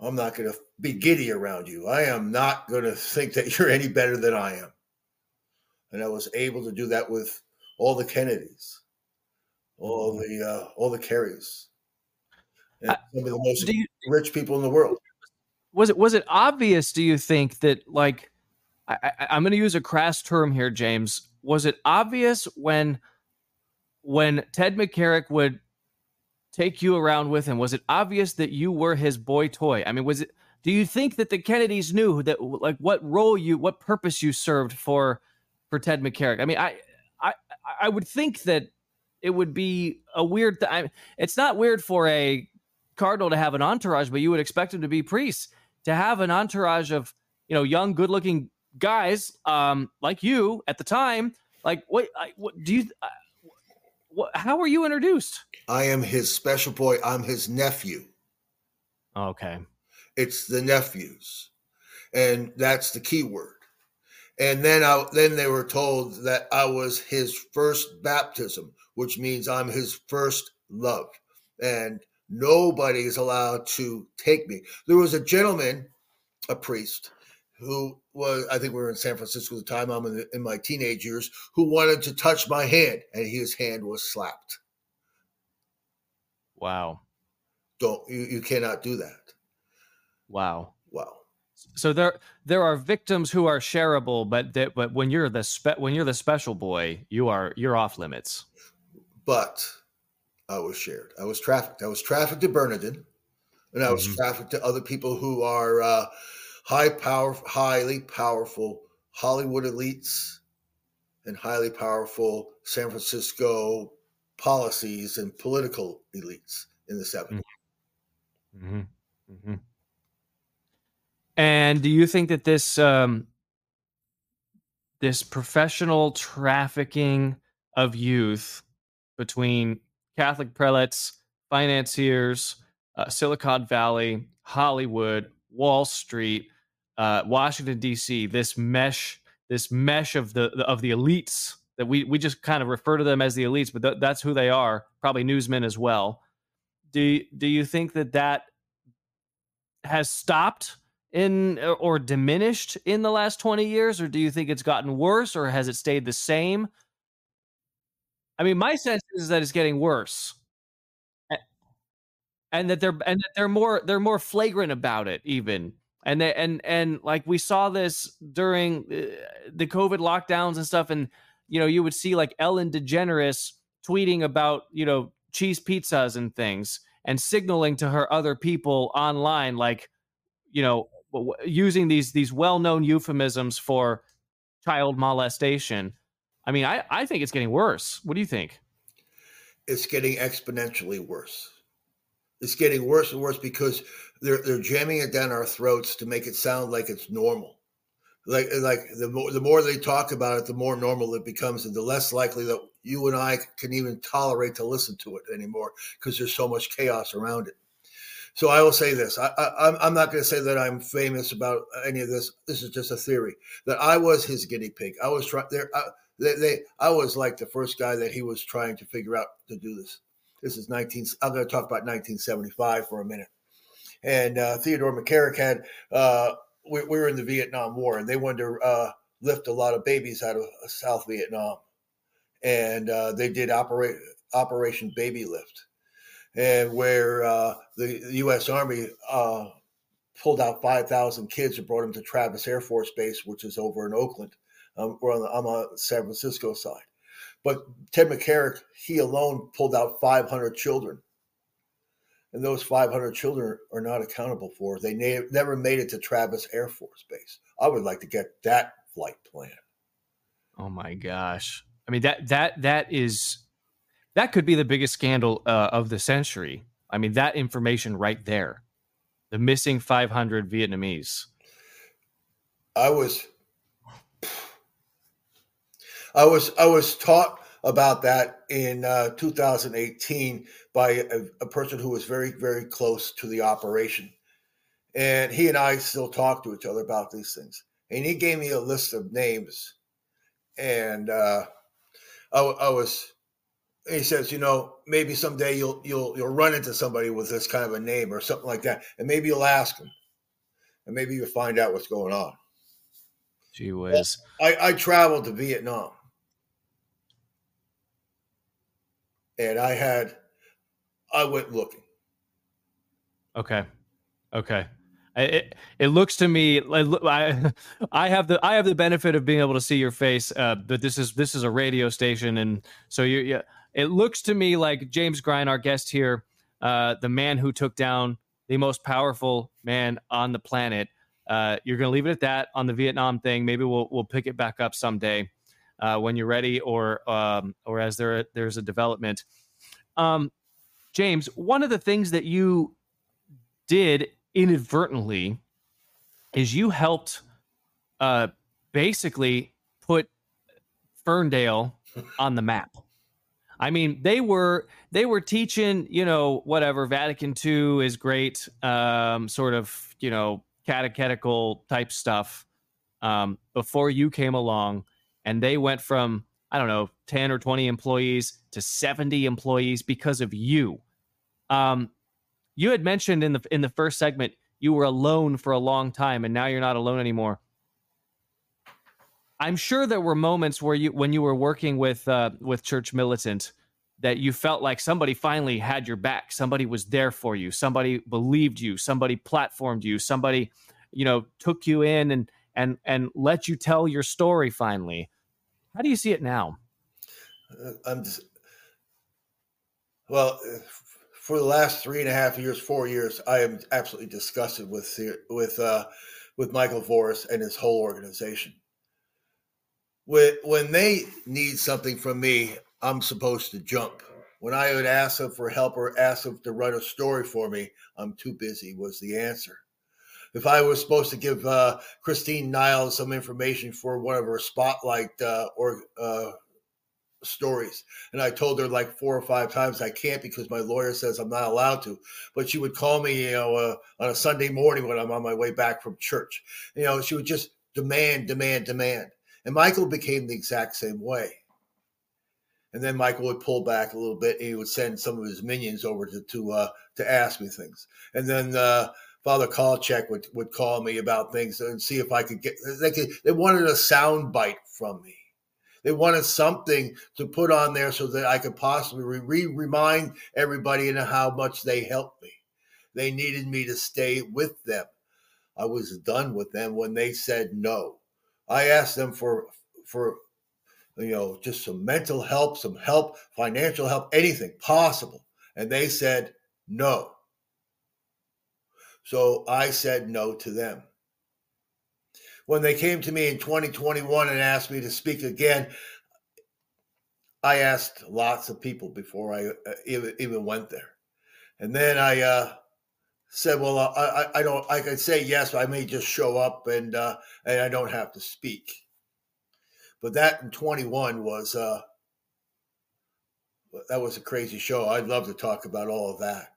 Speaker 3: I'm not going to be giddy around you. I am not going to think that you're any better than I am. And I was able to do that with all the Kennedys, all mm. the uh, all the Kerrys, and uh, some of the most you, rich people in the world.
Speaker 1: Was it was it obvious? Do you think that like I, I, I'm going to use a crass term here, James? Was it obvious when? When Ted McCarrick would take you around with him, was it obvious that you were his boy toy? I mean, was it? Do you think that the Kennedys knew that, like, what role you, what purpose you served for, for Ted McCarrick? I mean, I, I, I would think that it would be a weird. Th- I, it's not weird for a cardinal to have an entourage, but you would expect him to be priests to have an entourage of you know young, good-looking guys um, like you at the time. Like, what, I, what do you? What, how were you introduced?
Speaker 3: I am his special boy. I'm his nephew.
Speaker 1: Okay.
Speaker 3: It's the nephews, and that's the key word. And then I then they were told that I was his first baptism, which means I'm his first love, and nobody is allowed to take me. There was a gentleman, a priest, who was I think we were in San Francisco at the time. I'm in, the, in, my teenage years. Who wanted to touch my hand, and his hand was slapped.
Speaker 1: Wow!
Speaker 3: Don't you? You cannot do that.
Speaker 1: Wow!
Speaker 3: Wow!
Speaker 1: So there there are victims who are shareable, but that but when you're the spe- when you're the special boy, you are you're off limits.
Speaker 3: But I was shared. I was trafficked. I was trafficked to Bernardin, and I was mm-hmm. trafficked to other people who are uh, high power, highly powerful Hollywood elites and highly powerful San Francisco policies and political elites in the 70s. Mm-hmm. Mm-hmm.
Speaker 1: And do you think that this um, this professional trafficking of youth between Catholic prelates, financiers, uh, Silicon Valley, Hollywood, Wall Street, uh, Washington D.C. This mesh, this mesh of the of the elites that we we just kind of refer to them as the elites, but th- that's who they are. Probably newsmen as well. Do do you think that that has stopped in or diminished in the last 20 years or do you think it's gotten worse or has it stayed the same i mean my sense is that it's getting worse and that they're and that they're more they're more flagrant about it even and they, and and like we saw this during uh, the covid lockdowns and stuff and you know you would see like ellen degeneres tweeting about you know cheese pizzas and things and signaling to her other people online like you know using these these well-known euphemisms for child molestation. I mean i i think it's getting worse. What do you think?
Speaker 3: It's getting exponentially worse. It's getting worse and worse because they're they're jamming it down our throats to make it sound like it's normal like like the more the more they talk about it the more normal it becomes and the less likely that you and i can even tolerate to listen to it anymore because there's so much chaos around it so I will say this: I, I, am not going to say that I'm famous about any of this. This is just a theory that I was his guinea pig. I was trying there. They, they, I was like the first guy that he was trying to figure out to do this. This is 19. I'm going to talk about 1975 for a minute. And uh, Theodore McCarrick had. Uh, we, we, were in the Vietnam War, and they wanted to uh, lift a lot of babies out of South Vietnam, and uh, they did operate Operation Baby Lift and where uh, the, U.S. Army uh, pulled out 5,000 kids and brought them to Travis Air Force Base, which is over in Oakland. Um, we're on the, I'm on the San Francisco side. But Ted McCarrick, he alone pulled out 500 children. And those 500 children are not accountable for. They na- never made it to Travis Air Force Base. I would like to get that flight plan.
Speaker 1: Oh my gosh. I mean that that that is that could be the biggest scandal uh, of the century. I mean, that information right there, the missing 500 Vietnamese.
Speaker 3: I was, I was, I was taught about that in uh, 2018 by a, a person who was very, very close to the operation, and he and I still talk to each other about these things. And he gave me a list of names, and uh, I, I was he says, you know, maybe someday you'll you'll you'll run into somebody with this kind of a name or something like that, and maybe you'll ask them, and maybe you'll find out what's going on.
Speaker 1: Gee whiz!
Speaker 3: I, I traveled to Vietnam, and I had I went looking.
Speaker 1: Okay, okay. It, it looks to me I, I have the I have the benefit of being able to see your face, uh, but this is this is a radio station, and so you yeah it looks to me like James Grein, our guest here, uh, the man who took down the most powerful man on the planet. Uh, you're going to leave it at that on the Vietnam thing. Maybe we'll we'll pick it back up someday uh, when you're ready, or um, or as there there's a development. Um, James, one of the things that you did inadvertently is you helped uh, basically put Ferndale on the map. I mean, they were they were teaching, you know, whatever Vatican II is great, um, sort of, you know, catechetical type stuff um, before you came along, and they went from I don't know ten or twenty employees to seventy employees because of you. Um, you had mentioned in the in the first segment you were alone for a long time, and now you're not alone anymore. I'm sure there were moments where you, when you were working with uh, with Church Militant, that you felt like somebody finally had your back. Somebody was there for you. Somebody believed you. Somebody platformed you. Somebody, you know, took you in and and and let you tell your story. Finally, how do you see it now?
Speaker 3: Uh, I'm just, well, for the last three and a half years, four years, I am absolutely disgusted with with uh, with Michael Voris and his whole organization. When when they need something from me, I'm supposed to jump. When I would ask them for help or ask them to write a story for me, I'm too busy. Was the answer. If I was supposed to give uh, Christine Niles some information for one of her spotlight uh, or uh, stories. And I told her like four or five times I can't because my lawyer says I'm not allowed to. But she would call me, you know, uh, on a Sunday morning when I'm on my way back from church. You know, she would just demand, demand, demand. And Michael became the exact same way. And then Michael would pull back a little bit and he would send some of his minions over to to uh, to ask me things. And then uh, Father Kalchik would, would call me about things and see if I could get they could they wanted a sound bite from me they wanted something to put on there so that I could possibly re- remind everybody and how much they helped me. They needed me to stay with them. I was done with them when they said no. I asked them for for you know just some mental help, some help, financial help, anything possible, and they said no. So I said no to them when they came to me in 2021 and asked me to speak again, I asked lots of people before I uh, even, went there. And then I uh, said, well, I, I don't, I could say yes, I may just show up and, uh, and I don't have to speak. But that in 21 was, uh, that was a crazy show. I'd love to talk about all of that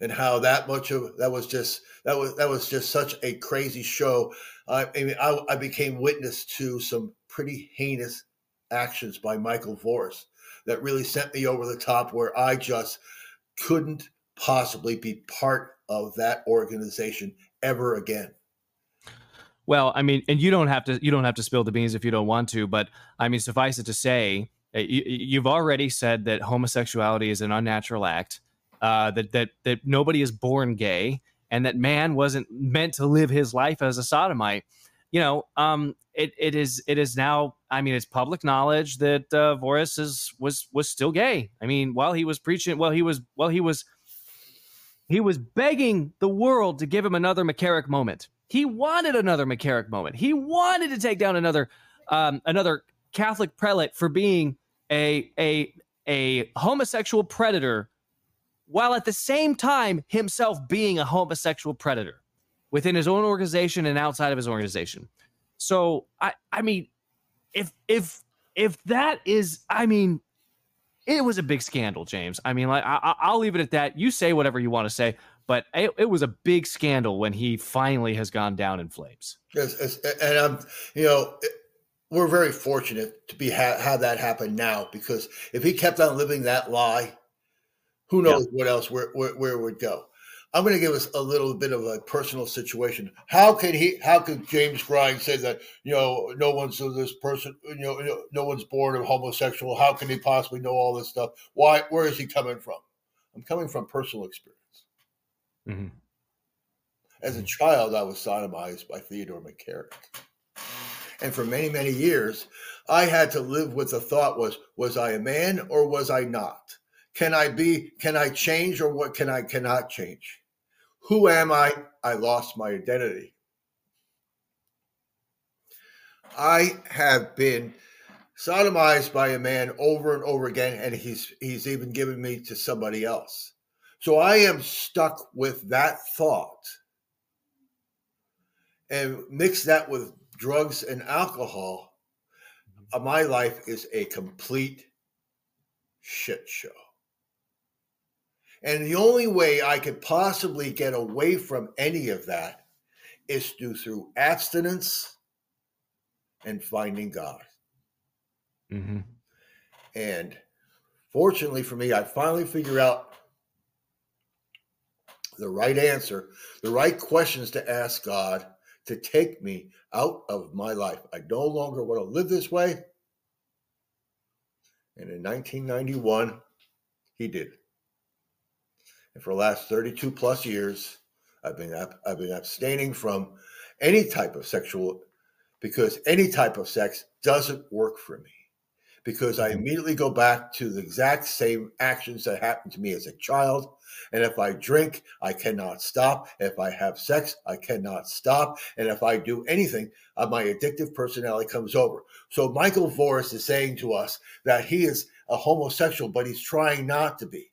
Speaker 3: and how that much of that was just that was that was just such a crazy show. I mean, I, I became witness to some pretty heinous actions by Michael Voris that really sent me over the top, where I just couldn't possibly be part of that organization ever again.
Speaker 1: Well, I mean, and you don't have to you don't have to spill the beans if you don't want to, but I mean, suffice it to say, eh, you, have already said that homosexuality is an unnatural act uh, that that that nobody is born gay and that man wasn't meant to live his life as a sodomite. You know, um, it it is it is now. I mean, it's public knowledge that uh, Voris is was was still gay. I mean, while he was preaching, while he was while he was he was begging the world to give him another McCarrick moment. He wanted another McCarrick moment. He wanted to take down another um, another Catholic prelate for being a a a homosexual predator while at the same time himself being a homosexual predator within his own organization and outside of his organization. So I I mean if if if that is I mean it was a big scandal, James. I mean like I, will leave it at that. You say whatever you want to say, but it, it, was a big scandal when he finally has gone down in flames.
Speaker 3: Yes, and I'm you know. we're very fortunate to be ha- have that happen now because if he kept on living that lie, who knows yeah. what else where, where, where it would go. I'm going to give us a little bit of a personal situation. How can he? How could James Grimes say that you know no one's this person? You know, no one's born a homosexual. How can he possibly know all this stuff? Why? Where is he coming from? I'm coming from personal experience. Mm-hmm. As a child, I was sodomized by Theodore McCarrick, and for many many years, I had to live with the thought: was was I a man or was I not? Can I be, can I change or what can I cannot change? Who am I? I lost my identity. I have been sodomized by a man over and over again, and he's he's even given me to somebody else. So I am stuck with that thought and mix that with drugs and alcohol. Mm-hmm. My life is a complete shit show. And the only way I could possibly get away from any of that is to through abstinence and finding God. Mm-hmm. And fortunately for me, I finally figured out the right answer, the right questions to ask God to take me out of my life. I no longer want to live this way. And in 1991, he did. And for the last 32 plus years, I've been I've been abstaining from any type of sexual because any type of sex doesn't work for me. because I
Speaker 1: Mhm.
Speaker 3: immediately go back to the exact same actions that happened to me as a child. And if I drink, I cannot stop. If I have sex, I cannot stop. And if I do anything, uh, my addictive personality comes over. So Michael Voris is saying to us that he is a homosexual, but he's trying not to be.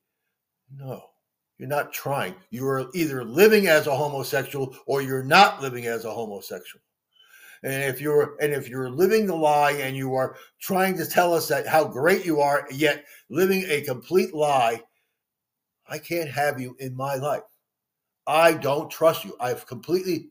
Speaker 3: No, you're not trying. You're either living as a homosexual or you're not living as a homosexual. And if you're and if you're living the lie and you are trying to tell us that how great you are, yet living a complete lie, I can't have you in my life. I don't trust you. I've completely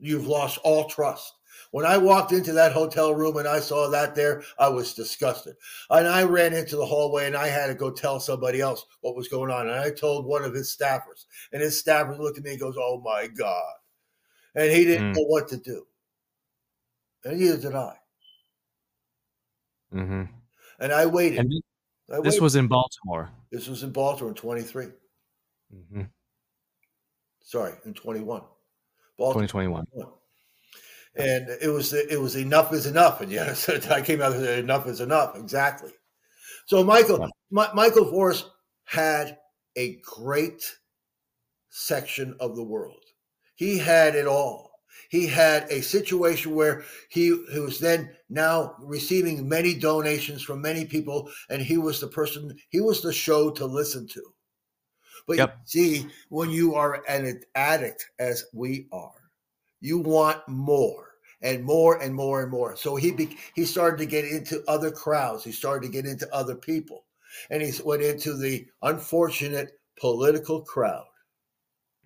Speaker 3: you've lost all trust. When I walked into that hotel room and I saw that there, I was disgusted. And I ran into the hallway and I had to go tell somebody else what was going on. And I told one of his staffers, and his staffer looked at me and goes, Oh my God. And he didn't
Speaker 1: Mm.
Speaker 3: know what to do. And neither did I.
Speaker 1: hmm
Speaker 3: And I waited.
Speaker 1: And
Speaker 3: I
Speaker 1: this was in Baltimore.
Speaker 3: this was in Baltimore in 23.
Speaker 1: hmm
Speaker 3: Sorry, in 21. Baltimore
Speaker 1: 2021.
Speaker 3: And it was it was enough is enough. And yes, I came out and said enough is enough. Exactly. So Michael,
Speaker 1: Yeah.
Speaker 3: Michael Voris had a great section of the world. He had it all. He had a situation where he, he was then now receiving many donations from many people, and he was the person, he was the show to listen to. But
Speaker 1: Yep.
Speaker 3: you see, when you are an addict, as we are, you want more and more and more and more. So he be, he started to get into other crowds. He started to get into other people, and he went into the unfortunate political crowd.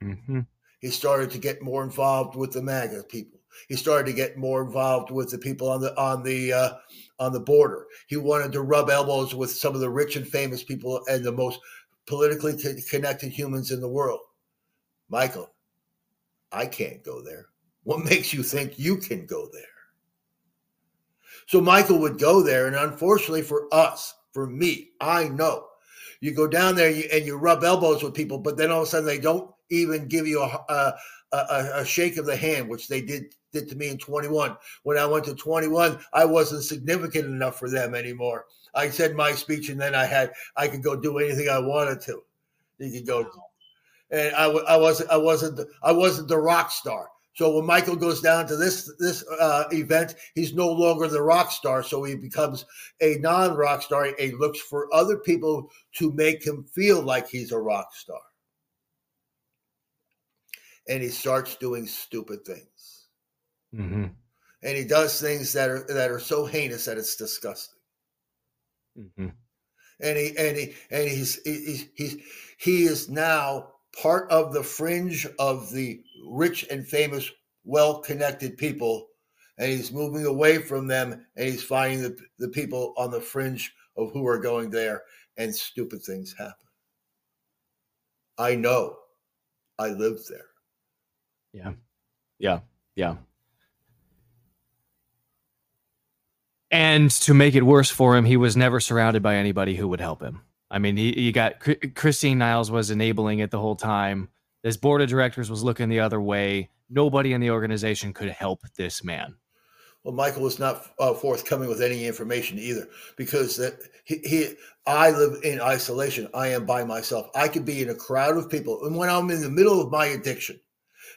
Speaker 1: hmm
Speaker 3: He started to get more involved with the MAGA people. He started to get more involved with the people on the on the uh, on the border. He wanted to rub elbows with some of the rich and famous people and the most politically connected humans in the world. Michael, I can't go there. What makes you think you can go there? So Michael would go there, and unfortunately for us, for me, I know you go down there and you, rub elbows with people, but then all of a sudden they don't even give you a, uh, a, a, a shake of the hand, which they did did to me in 21. When I went to 21, I wasn't significant enough for them anymore. I said my speech, and then I had I could go do anything I wanted to. You could go, and I, I wasn't I wasn't I wasn't the rock star. So when Michael goes down to this this uh, event, he's no longer the rock star. So he becomes a non rock star. He looks for other people to make him feel like he's a rock star, and he starts doing stupid things.
Speaker 1: hmm
Speaker 3: And he does things that are that are so heinous that it's disgusting.
Speaker 1: hmm
Speaker 3: and he and he and he's he's he's he is now part of the fringe of the rich and famous well-connected people and he's moving away from them and he's finding the, the people on the fringe of who are going there and stupid things happen i know i lived there
Speaker 1: Yeah. Yeah. Yeah. And to make it worse for him, he was never surrounded by anybody who would help him. I mean, he, you got Christine Niles was enabling it the whole time. His board of directors was looking the other way. Nobody in the organization could help this man.
Speaker 3: Well, Michael was not uh, forthcoming with any information either, because that he, he, I live in isolation. I am by myself. I could be in a crowd of people, and when I'm in the middle of my addiction,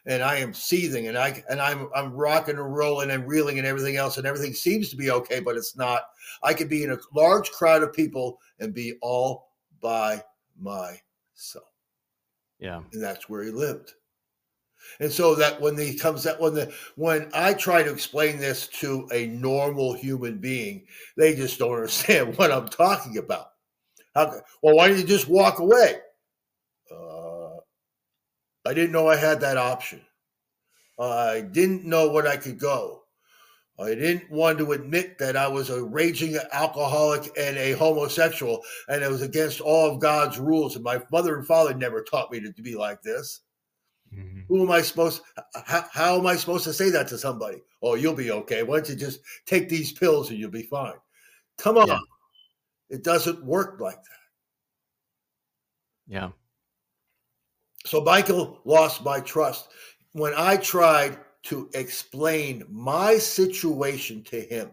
Speaker 3: and I am seething, and I and I'm I'm rocking and rolling and reeling and everything else, and everything seems to be okay, but it's not. I could be in a large crowd of people and be all by myself
Speaker 1: Yeah.
Speaker 3: and that's where he lived. And so that when he comes that when the when I try to explain this to a normal human being, they just don't understand what I'm talking about. How, well, why don't you just walk away? I didn't know I had that option. I didn't know what I could go. I didn't want to admit that I was a raging alcoholic and a homosexual, and it was against all of God's rules. And my mother and father never taught me to be like this.
Speaker 1: Mhm.
Speaker 3: Who am I supposed? How, how am I supposed to say that to somebody? Oh, you'll be okay. Why don't you just take these pills and you'll be fine? Come on,
Speaker 1: Yeah.
Speaker 3: it doesn't work like that.
Speaker 1: Yeah.
Speaker 3: So Michael lost my trust. When I tried to explain my situation to him,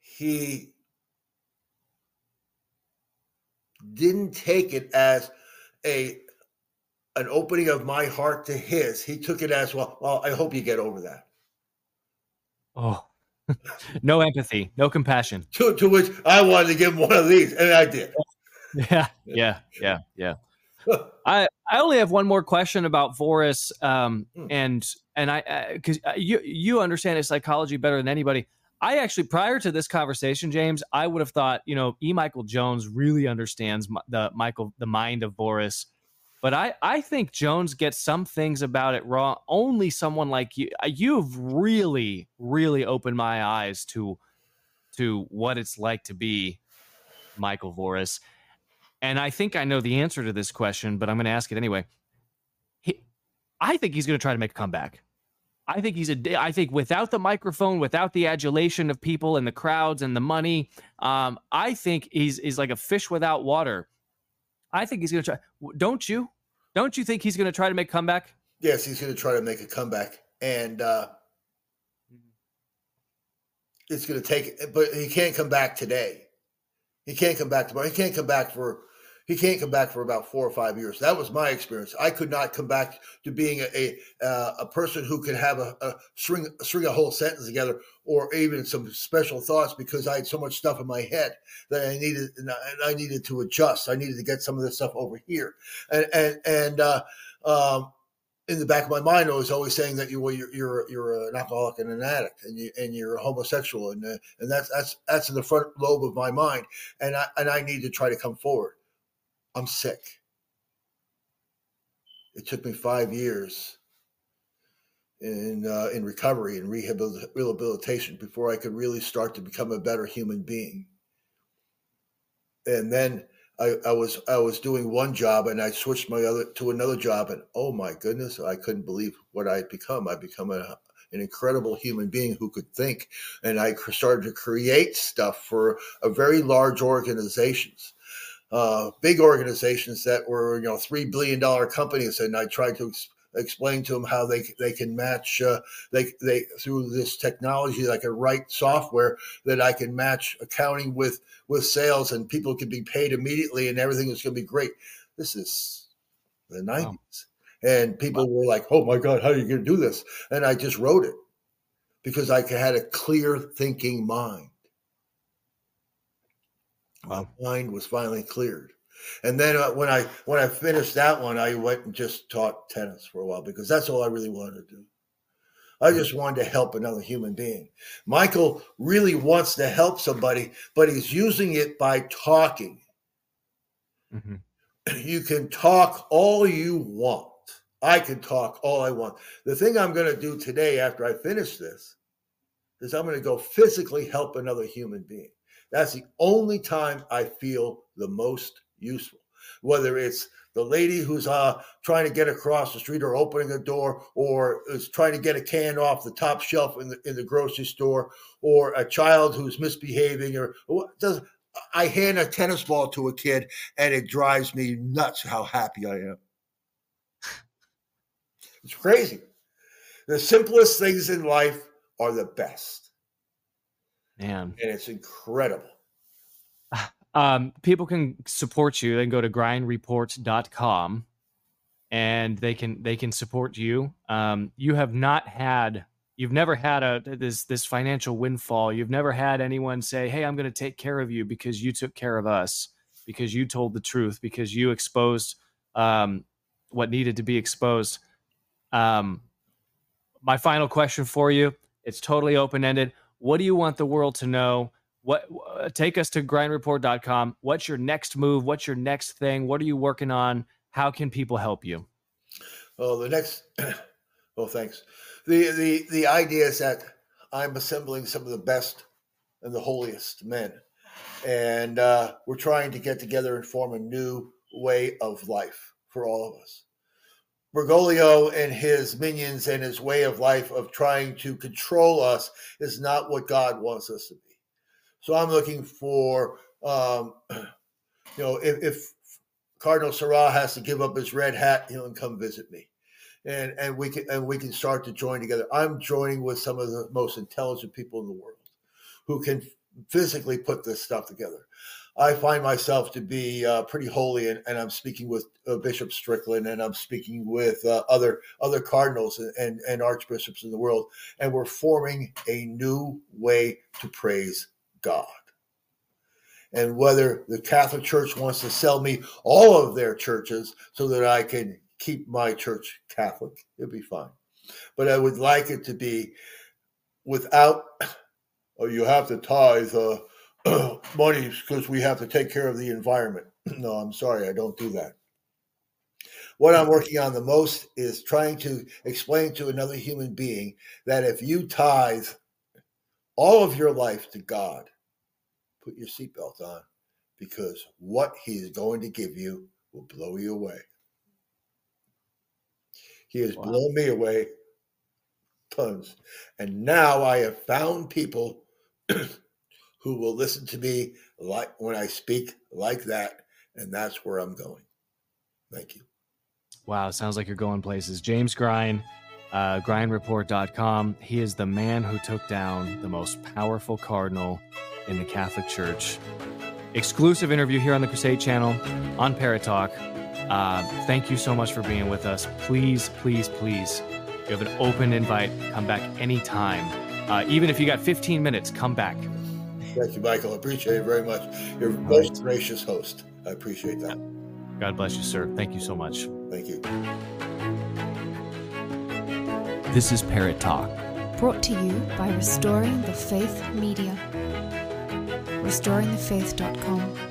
Speaker 3: he didn't take it as a an opening of my heart to his. He took it as well. Well, I hope you get over that.
Speaker 1: Oh, no empathy, no compassion.
Speaker 3: To, to which I wanted to give him one of these, and I did.
Speaker 1: Yeah, yeah, yeah, yeah. I I only have one more question about Voris, um, hmm. and and I because uh, you you understand his psychology better than anybody. I actually, prior to this conversation, James, I would have thought, you know, E. Michael Jones really understands the Michael, the mind of Voris. But I, I think Jones gets some things about it wrong. Only someone like you, uh, you've really, really opened my eyes to, to what it's like to be Michael Voris. And I think I know the answer to this question, but I'm going to ask it anyway. He, I think he's going to try to make a comeback. I think he's a. I think without the microphone, without the adulation of people and the crowds and the money, um, I think he's is like a fish without water. I think he's going to try. Don't you? Don't you think he's going to try to make comeback?
Speaker 3: Yes, he's going to try to make a comeback, and uh, it's going to take. But he can't come back today. He can't come back tomorrow. He can't come back for he can't come back for about four or five years. That was my experience. I could not come back to being a a, uh, a person who could have a, a string string a whole sentence together, or even some special thoughts because I had so much stuff in my head that I needed and I needed to adjust. I needed to get some of this stuff over here, and and and. Uh, um, in the back of my mind, I was always saying that you well, you're you're, you're an alcoholic and an addict, and you and you're a homosexual, and uh, and that's that's that's in the front lobe of my mind, and I and I need to try to come forward. I'm sick. It took me five years in uh, in recovery and rehabilitation before I could really start to become a better human being. And then I, I, was I was doing one job and I switched my other to another job and oh my goodness I couldn't believe what I had become. I become a, an incredible human being who could think and I started to create stuff for a very large organizations uh, big organizations that were you know three billion dollar companies, and I tried to ex- explain to them how they they can match uh, they they through this technology that I can write software that I can match accounting with with sales, and people can be paid immediately, and everything is going to be great. This is the nineties, wow. and people wow. were like, "Oh my God, how are you going to do this?" And I just wrote it because I had a clear thinking mind. My mind was finally cleared. And then uh, when I when I finished that one, I went and just taught tennis for a while because that's all I really wanted to do. I just wanted to help another human being. Michael really wants to help somebody, but he's using it by talking. Mm-hmm. You can talk all you want. I can talk all I want. The thing I'm going to do today after I finish this is I'm going to go physically help another human being. That's the only time I feel the most useful. Whether it's the lady who's uh, trying to get across the street or opening a door or is trying to get a can off the top shelf in the, in the grocery store or a child who's misbehaving or does I hand a tennis ball to a kid and it drives me nuts how happy I am. It's crazy. The simplest things in life are the best.
Speaker 1: Man.
Speaker 3: And it's incredible.
Speaker 1: Um, people can support you. They can go to grindreport.com and they can they can support you. Um, you have not had you've never had a this this financial windfall. You've never had anyone say, "Hey, I'm going to take care of you because you took care of us, because you told the truth, because you exposed um, what needed to be exposed." Um, my final question for you, it's totally open ended. What do you want the world to know? What uh, take us to grindreport.com. What's your next move? What's your next thing? What are you working on? How can people help you?
Speaker 3: Well, the next well, thanks. The the the idea is that I'm assembling some of the best and the holiest men. And uh, we're trying to get together and form a new way of life for all of us. Bergoglio and his minions and his way of life of trying to control us is not what God wants us to be. So I'm looking for, um, you know, if, if Cardinal Sarah has to give up his red hat, he'll come visit me, and and we can and we can start to join together. I'm joining with some of the most intelligent people in the world, who can physically put this stuff together. I find myself to be uh, pretty holy, and, and, I'm speaking with uh, Bishop Strickland, and I'm speaking with uh, other other cardinals and, and, and archbishops in the world, and we're forming a new way to praise God. And whether the Catholic Church wants to sell me all of their churches so that I can keep my church Catholic, it'll be fine. But I would like it to be without, oh, you have to tithe. Money because we have to take care of the environment. no, I'm sorry, I don't do that. What I'm working on the most is trying to explain to another human being that if you tithe all of your life to God, put your seatbelt on because what He is going to give you will blow you away. He has wow. blown me away tons. And now I have found people who will listen to me like when I speak like that, and that's where I'm going. Thank you.
Speaker 1: Wow, sounds like you're going places. James Grein, uh, GreinReport.com. He is the man who took down the most powerful cardinal in the Catholic Church. Exclusive interview here on the Crusade Channel on Parrott Talk. Uh, thank you so much for being with us. Please, please, please, you have an open invite. Come back anytime. Uh, even if you got 15 minutes, come back.
Speaker 3: Thank you, Michael. I appreciate it very much. You're a most gracious host. I appreciate that.
Speaker 1: God bless you, sir. Thank you so much.
Speaker 3: Thank you.
Speaker 1: This is Parrott Talk.
Speaker 2: Brought to you by Restoring the Faith Media. RestoringTheFaith.com.